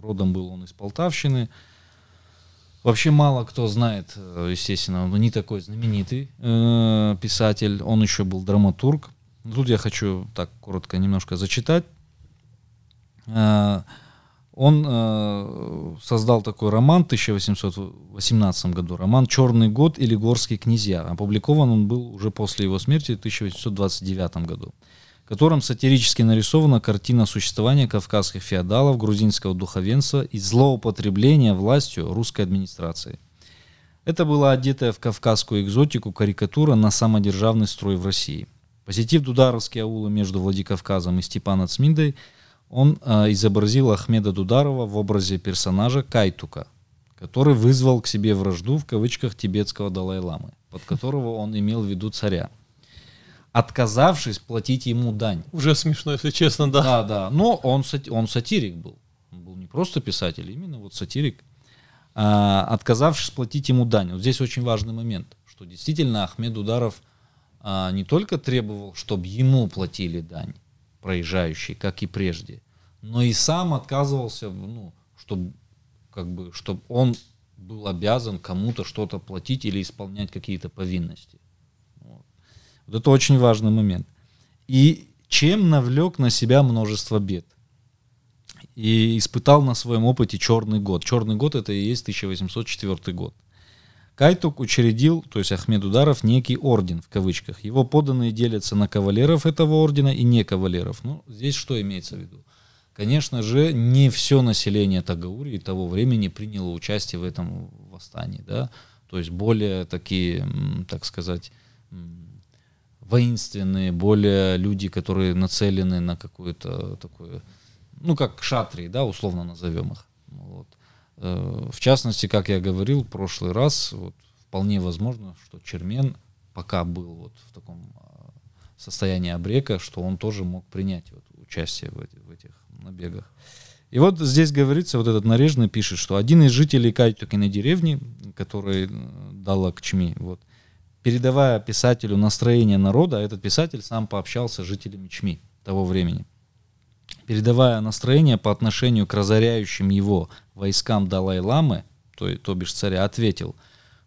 Родом был он из Полтавщины. Вообще мало кто знает, э, естественно, он не такой знаменитый э, писатель, он еще был драматург. Тут я хочу так коротко немножко зачитать. Э, он э, создал такой роман в 1818 году, роман «Черный год» или «Горские князья». Опубликован он был уже после его смерти в 1829 году. Котором сатирически нарисована картина существования кавказских феодалов, грузинского духовенства и злоупотребления властью русской администрации. Это была одетая в кавказскую экзотику карикатура на самодержавный строй в России. Посетив Дударовские аулы между Владикавказом и Степана-Цминдой, он э, изобразил Ахмеда Дударова в образе персонажа Кайтука, который вызвал к себе вражду в кавычках тибетского Далай-ламы, под которого он имел в виду царя отказавшись платить ему дань. Уже смешно, если честно, да. Да, да. Но он, он сатирик был. Он был не просто писатель, именно вот сатирик. А, отказавшись платить ему дань. Вот здесь очень важный момент, что действительно Ахмед Ударов а, не только требовал, чтобы ему платили дань, проезжающий, как и прежде, но и сам отказывался, ну, чтобы, как бы, чтобы он был обязан кому-то что-то платить или исполнять какие-то повинности. Вот это очень важный момент. И чем навлек на себя множество бед. И испытал на своем опыте черный год. Черный год это и есть 1804 год. Кайтук учредил, то есть Ахмед Ударов, некий орден, в кавычках. Его поданные делятся на кавалеров этого ордена и не кавалеров. Ну, здесь что имеется в виду? Конечно же, не все население Тагаурии того времени приняло участие в этом восстании. Да? То есть более такие, так сказать, воинственные, более люди, которые нацелены на какую-то такую, ну, как шатри, да, условно назовем их. Вот. Э, в частности, как я говорил в прошлый раз, вот, вполне возможно, что Чермен пока был вот в таком а, состоянии обрека, что он тоже мог принять вот участие в, этих, в этих набегах. И вот здесь говорится, вот этот нарежный пишет, что один из жителей Кайтюкиной деревни, который э, дал Акчми, вот, передавая писателю настроение народа, а этот писатель сам пообщался с жителями Чми того времени, передавая настроение по отношению к разоряющим его войскам Далай-Ламы, то, то бишь царя, ответил,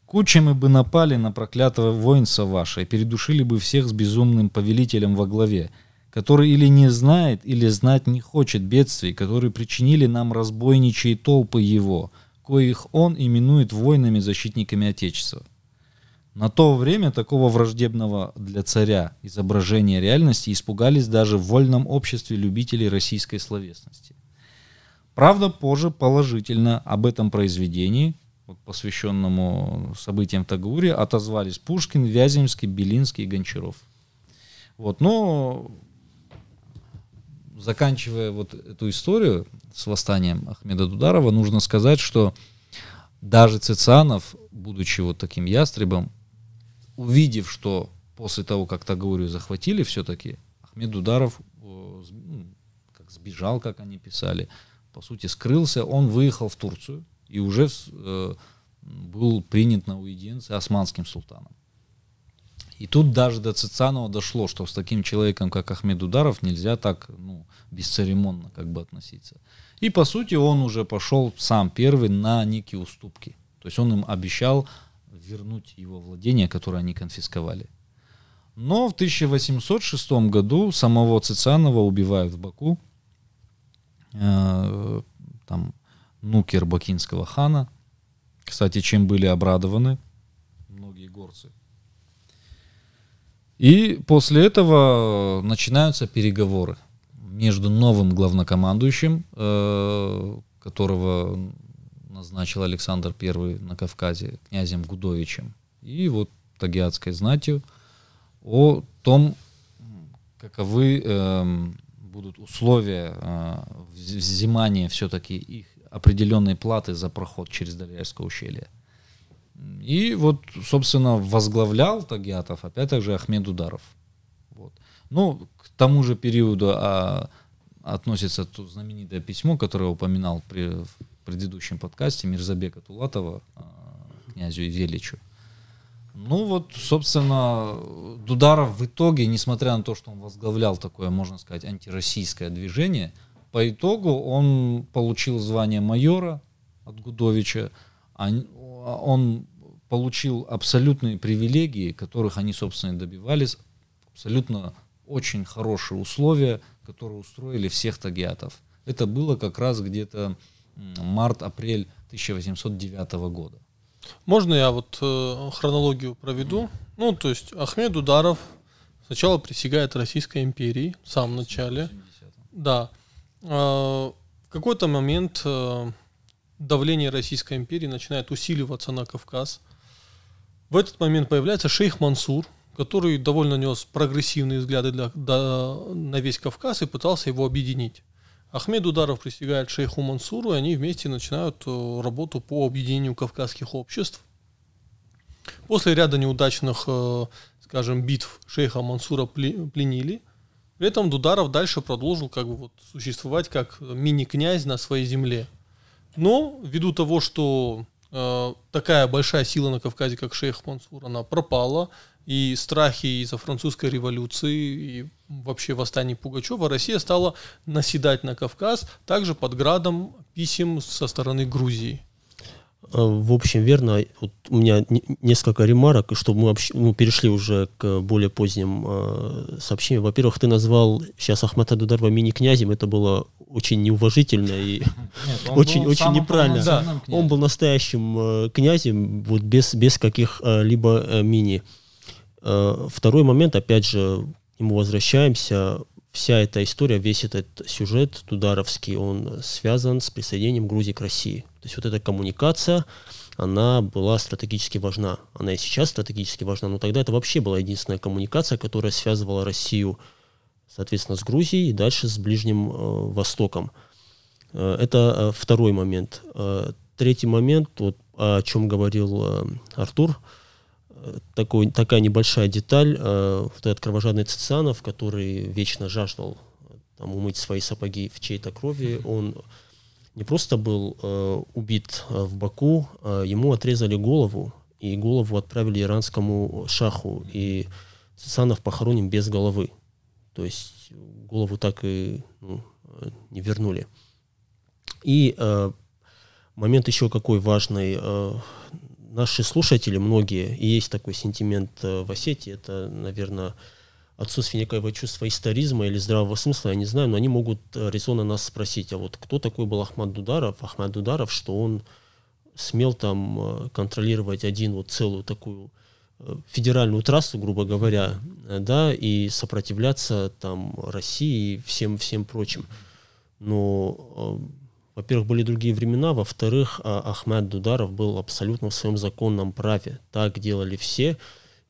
«Кучами бы напали на проклятого воинца ваше и передушили бы всех с безумным повелителем во главе, который или не знает, или знать не хочет бедствий, которые причинили нам разбойничьи толпы его, коих он именует воинами-защитниками Отечества. На то время такого враждебного для царя изображения реальности испугались даже в вольном обществе любителей российской словесности. Правда, позже положительно об этом произведении, вот, посвященному событиям Тагуре, отозвались Пушкин, Вяземский, Белинский и Гончаров. Вот, но заканчивая вот эту историю с восстанием Ахмеда Дударова, нужно сказать, что даже Цицанов, будучи вот таким ястребом, увидев, что после того, как Тагаурию захватили все-таки, Ахмед Ударов э, ну, как сбежал, как они писали, по сути скрылся, он выехал в Турцию и уже э, был принят на уидиенции османским султаном. И тут даже до Цицанова дошло, что с таким человеком, как Ахмед Ударов, нельзя так ну, бесцеремонно как бы относиться. И по сути он уже пошел сам первый на некие уступки. То есть он им обещал вернуть его владения, которые они конфисковали. Но в 1806 году самого Цицианова убивают в Баку. Э, там нукер бакинского хана. Кстати, чем были обрадованы многие горцы. И после этого начинаются переговоры между новым главнокомандующим, э, которого назначил Александр I на Кавказе князем Гудовичем и вот тагиатской знатью о том, каковы э, будут условия э, взимания все-таки их определенной платы за проход через Дарьярское ущелье. И вот, собственно, возглавлял Тагиатов опять же Ахмед Ударов. Вот. Ну, к тому же периоду а, относится то знаменитое письмо, которое упоминал при, предыдущем подкасте Мирзабека Тулатова, а, князю и Величу. Ну вот, собственно, Дударов в итоге, несмотря на то, что он возглавлял такое, можно сказать, антироссийское движение, по итогу он получил звание майора от Гудовича, он получил абсолютные привилегии, которых они, собственно, добивались, абсолютно очень хорошие условия, которые устроили всех тагиатов. Это было как раз где-то март-апрель 1809 года. Можно я вот э, хронологию проведу? Ну, то есть Ахмед Ударов, сначала присягает Российской империи в самом начале. Да. А, в какой-то момент э, давление Российской империи начинает усиливаться на Кавказ. В этот момент появляется шейх Мансур, который довольно нес прогрессивные взгляды для, да, на весь Кавказ и пытался его объединить. Ахмед Ударов присягает шейху Мансуру, и они вместе начинают э, работу по объединению кавказских обществ. После ряда неудачных, э, скажем, битв шейха Мансура пленили. При этом Дударов дальше продолжил как бы вот существовать как мини-князь на своей земле. Но ввиду того, что э, такая большая сила на Кавказе, как шейх Мансур, она пропала, и страхи из-за французской революции и вообще восстания Пугачева, Россия стала наседать на Кавказ также под градом писем со стороны Грузии. Э, в общем, верно. Вот у меня несколько ремарок, чтобы мы вообще, ну, перешли уже к более поздним э, сообщениям. Во-первых, ты назвал сейчас Ахмата Дударова мини-князем. Это было очень неуважительно и Нет, очень, очень неправильно. Да, он был настоящим э, князем, вот без, без каких-либо э, мини. Э, второй момент, опять же, к нему возвращаемся вся эта история, весь этот сюжет Тударовский, он связан с присоединением Грузии к России. То есть вот эта коммуникация, она была стратегически важна. Она и сейчас стратегически важна, но тогда это вообще была единственная коммуникация, которая связывала Россию, соответственно, с Грузией и дальше с Ближним э, Востоком. Э, это э, второй момент. Э, третий момент, вот, о чем говорил э, Артур, такой, такая небольшая деталь, э, вот этот кровожадный Цицанов, который вечно жаждал там, умыть свои сапоги в чьей-то крови, он не просто был э, убит э, в Баку, э, ему отрезали голову, и голову отправили иранскому шаху, и Цицанов похоронен без головы. То есть голову так и ну, не вернули. И э, момент еще какой важный. Э, наши слушатели, многие, и есть такой сентимент э, в Осетии, это, наверное, отсутствие некоего чувства историзма или здравого смысла, я не знаю, но они могут э, резонно нас спросить, а вот кто такой был Ахмад Дударов? Ахмад Дударов, что он смел там э, контролировать один вот целую такую федеральную трассу, грубо говоря, да, и сопротивляться там России и всем, всем прочим. Но во-первых, были другие времена, во-вторых, а, Ахмед Дударов был абсолютно в своем законном праве. Так делали все.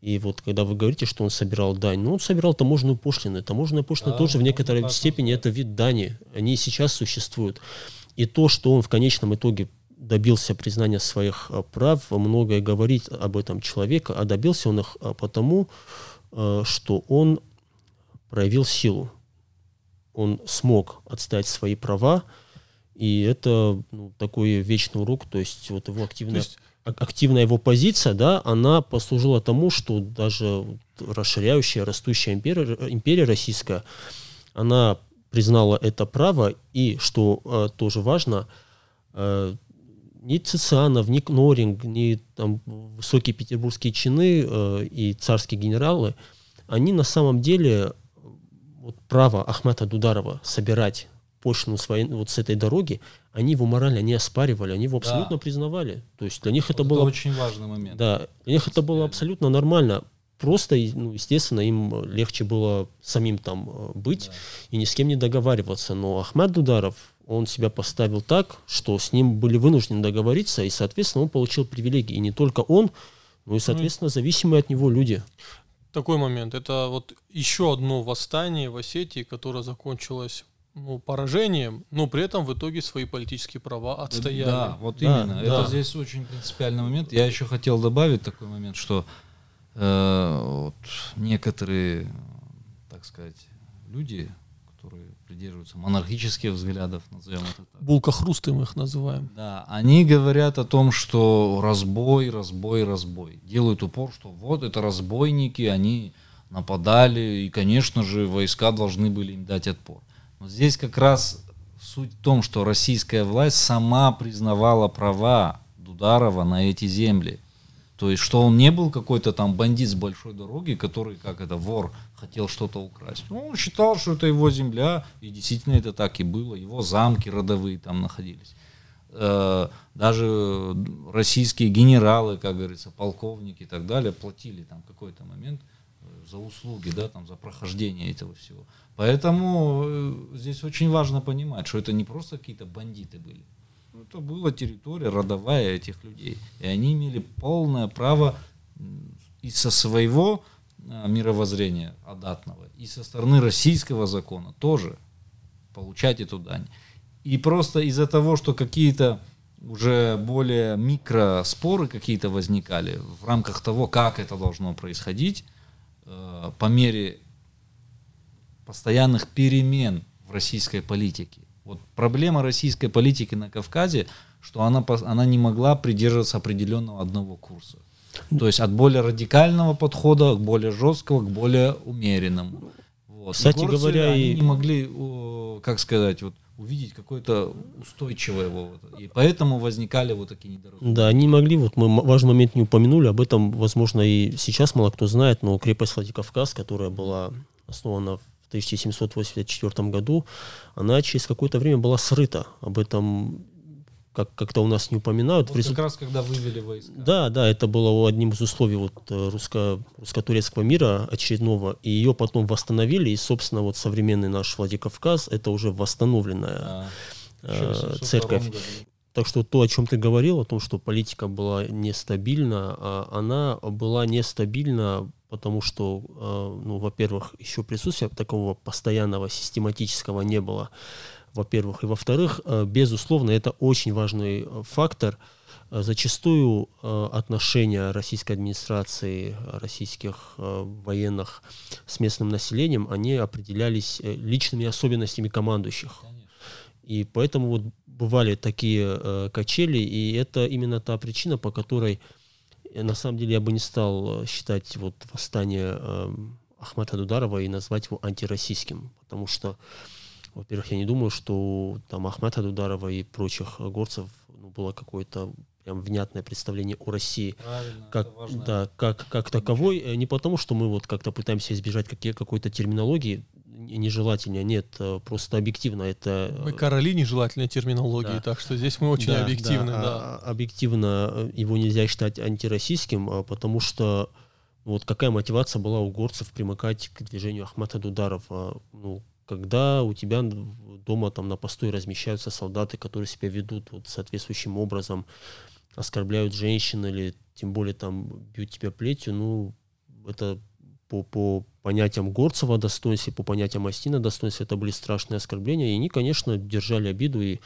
И вот когда вы говорите, что он собирал дань, ну он собирал таможенную пошлины. Таможенная пошлина да, тоже в некоторой степени это вид дани. Они сейчас существуют. И то, что он в конечном итоге добился признания своих а, прав, многое говорит об этом человека, а добился он их а, потому, что он проявил силу. Он смог отстать свои права, и это ну, такой вечный урок, то есть вот его активная, есть... активная его позиция, да, она послужила тому, что даже расширяющая, растущая империя, империя российская, она признала это право, и, что э, тоже важно, э, ни Цицианов, ни Кноринг, ни там, высокие петербургские чины э, и царские генералы, они на самом деле вот право Ахмета Дударова собирать пошлину своей, вот с этой дороги, они его морально не оспаривали, они его абсолютно да. признавали. То есть для них вот это, было... очень важный момент. Да, для них это было абсолютно нормально. Просто, ну, естественно, им легче было самим там э, быть да. и ни с кем не договариваться. Но Ахмед Дударов, он себя поставил так, что с ним были вынуждены договориться, и, соответственно, он получил привилегии. И не только он, но и, соответственно, зависимые от него люди. Такой момент. Это вот еще одно восстание в Осетии, которое закончилось ну, поражением, но при этом в итоге свои политические права отстояли. Да, вот да, именно. Да. Это здесь очень принципиальный момент. Я еще хотел добавить такой момент, что э, вот некоторые, так сказать, люди, которые придерживаются монархических взглядов, назовем это так. Булкохрусты мы их называем. Да, они говорят о том, что разбой, разбой, разбой. Делают упор, что вот это разбойники, они нападали, и, конечно же, войска должны были им дать отпор. Здесь как раз суть в том, что российская власть сама признавала права Дударова на эти земли. То есть, что он не был какой-то там бандит с большой дороги, который, как это, вор, хотел что-то украсть. Ну, он считал, что это его земля, и действительно это так и было. Его замки родовые там находились. Э, даже российские генералы, как говорится, полковники и так далее, платили там какой-то момент за услуги, да, там, за прохождение этого всего. Поэтому э, здесь очень важно понимать, что это не просто какие-то бандиты были. Это была территория родовая этих людей. И они имели полное право и со своего а, мировоззрения адатного, и со стороны российского закона тоже получать эту дань. И просто из-за того, что какие-то уже более микроспоры какие-то возникали в рамках того, как это должно происходить, э, по мере постоянных перемен в российской политике. Вот проблема российской политики на Кавказе, что она, она не могла придерживаться определенного одного курса. То есть от более радикального подхода к более жесткого, к более умеренному. Вот. Кстати и говоря, они и... не могли, как сказать, вот увидеть какое-то устойчивое его. И поэтому возникали вот такие недоразумения. Да, они могли, вот мы важный момент не упомянули, об этом, возможно, и сейчас мало кто знает, но крепость Владикавказ, которая была основана в 1784 году, она через какое-то время была срыта. Об этом как как-то у нас не упоминают. Вот результ... как раз когда вывели войска. Да, да, это было одним из условий вот э, русско- русско-турецкого мира очередного, и ее потом восстановили, и, собственно, вот современный наш Владикавказ, это уже восстановленная а, э, церковь. Так что то, о чем ты говорил, о том, что политика была нестабильна, а она была нестабильна, потому что, э, ну, во-первых, еще присутствия такого постоянного, систематического не было во-первых. И во-вторых, э, безусловно, это очень важный э, фактор. Э, зачастую отношения российской администрации, российских военных с местным населением, они определялись личными особенностями командующих. И поэтому вот бывали такие качели, и это именно та причина, по которой на самом деле я бы не стал считать вот восстание Ахмата Дударова и назвать его антироссийским, потому что во-первых, я не думаю, что там Ахмата Дударова и прочих горцев ну, было какое-то прям внятное представление о России Правильно, как, да, как, как таковой. Э, не потому, что мы вот как-то пытаемся избежать какие, какой-то терминологии, нежелательнее, нет, э, просто объективно это... Мы короли нежелательной терминологии, да. так что здесь мы очень да, объективны. Да, да. А, объективно э, его нельзя считать антироссийским, а потому что вот какая мотивация была у горцев примыкать к движению Ахмата Дударова? Ну, когда у тебя дома там на посту размещаются солдаты, которые себя ведут вот соответствующим образом, оскорбляют женщин или тем более там бьют тебя плетью, ну, это по, по понятиям Горцева достоинстве, по понятиям Астина достоинстве, это были страшные оскорбления, и они, конечно, держали обиду и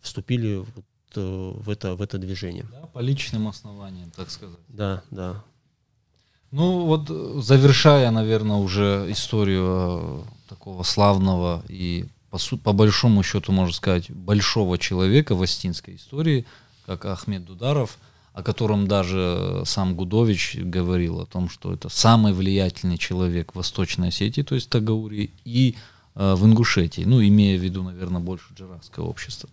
вступили вот, э, в, это, в это движение. Да, по личным основаниям, так сказать. Да, да. Ну вот завершая, наверное, уже историю э, такого славного и по, по большому счету, можно сказать, большого человека в астинской истории, как Ахмед Дударов, о котором даже сам Гудович говорил о том, что это самый влиятельный человек в Восточной Осетии, то есть Тагаури, и э, в Ингушетии, ну, имея в виду, наверное, больше джарахское общество.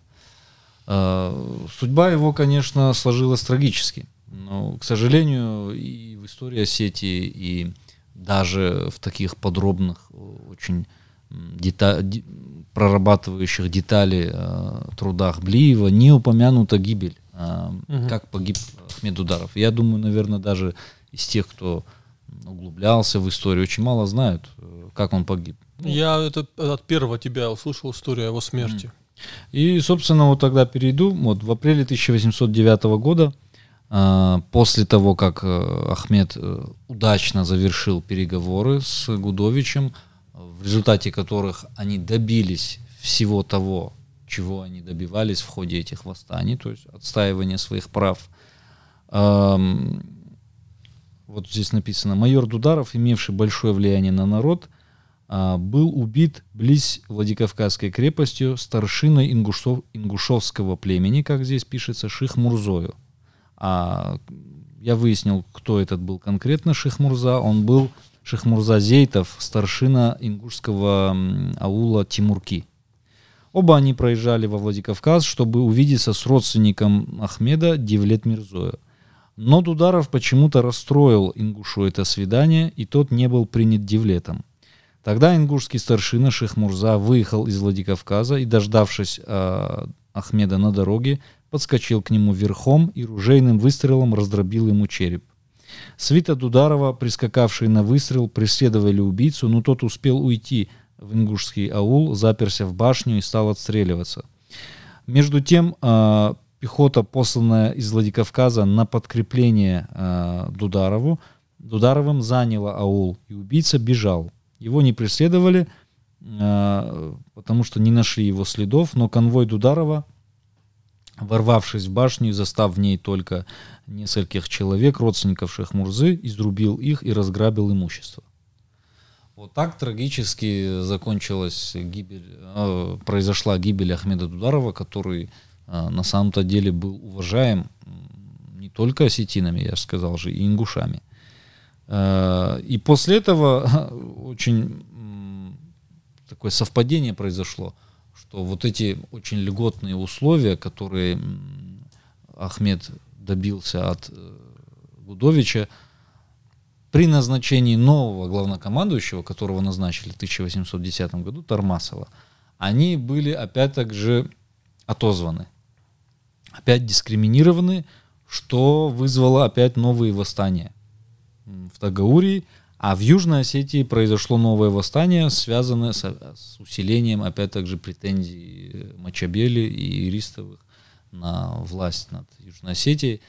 Э, судьба его, конечно, сложилась трагически. Но, к сожалению, и в истории Осетии, и даже в таких подробных, очень дета- прорабатывающих детали э, трудах Блиева не упомянута гибель, э, угу. как погиб Ахмед Ударов. Я думаю, наверное, даже из тех, кто углублялся в историю, очень мало знают, э, как он погиб. Ну, Я это от первого тебя услышал историю о его смерти. И, собственно, вот тогда перейду. Вот в апреле 1809 года а, после того, как э, Ахмед э, удачно завершил переговоры с Гудовичем, в результате которых они добились всего того, чего они добивались в ходе этих восстаний, то есть отстаивания своих прав. Вот здесь написано, майор Дударов, имевший большое влияние на народ, а, был убит близ Владикавказской крепостью старшиной ингушов, ингушевского племени, как здесь пишется, Ших Мурзою. А я выяснил, кто этот был конкретно Шихмурза. Он был Шихмурза Зейтов, старшина ингушского аула Тимурки. Оба они проезжали во Владикавказ, чтобы увидеться с родственником Ахмеда Девлет Мирзоя. Но Дударов почему-то расстроил ингушу это свидание, и тот не был принят Девлетом. Тогда ингушский старшина Шихмурза выехал из Владикавказа и, дождавшись э, Ахмеда на дороге, подскочил к нему верхом и ружейным выстрелом раздробил ему череп. Свита Дударова, прискакавшие на выстрел, преследовали убийцу, но тот успел уйти в ингушский аул, заперся в башню и стал отстреливаться. Между тем, э, пехота, посланная из Владикавказа на подкрепление э, Дударову, Дударовым заняла аул, и убийца бежал. Его не преследовали, э, потому что не нашли его следов, но конвой Дударова, ворвавшись в башню и застав в ней только нескольких человек, родственников Шехмурзы, изрубил их и разграбил имущество. Вот так трагически закончилась гибель, э, произошла гибель Ахмеда Дударова, который э, на самом-то деле был уважаем не только осетинами, я же сказал же, и ингушами. Э, и после этого очень такое совпадение произошло, что вот эти очень льготные условия, которые Ахмед добился от э, Гудовича, при назначении нового главнокомандующего, которого назначили в 1810 году, Тармасова, они были опять так же отозваны, опять дискриминированы, что вызвало опять новые восстания в Тагаурии, а в Южной Осетии произошло новое восстание, связанное с, с усилением, опять также, претензий Мачабели и Иристовых на власть над Южной Осетией.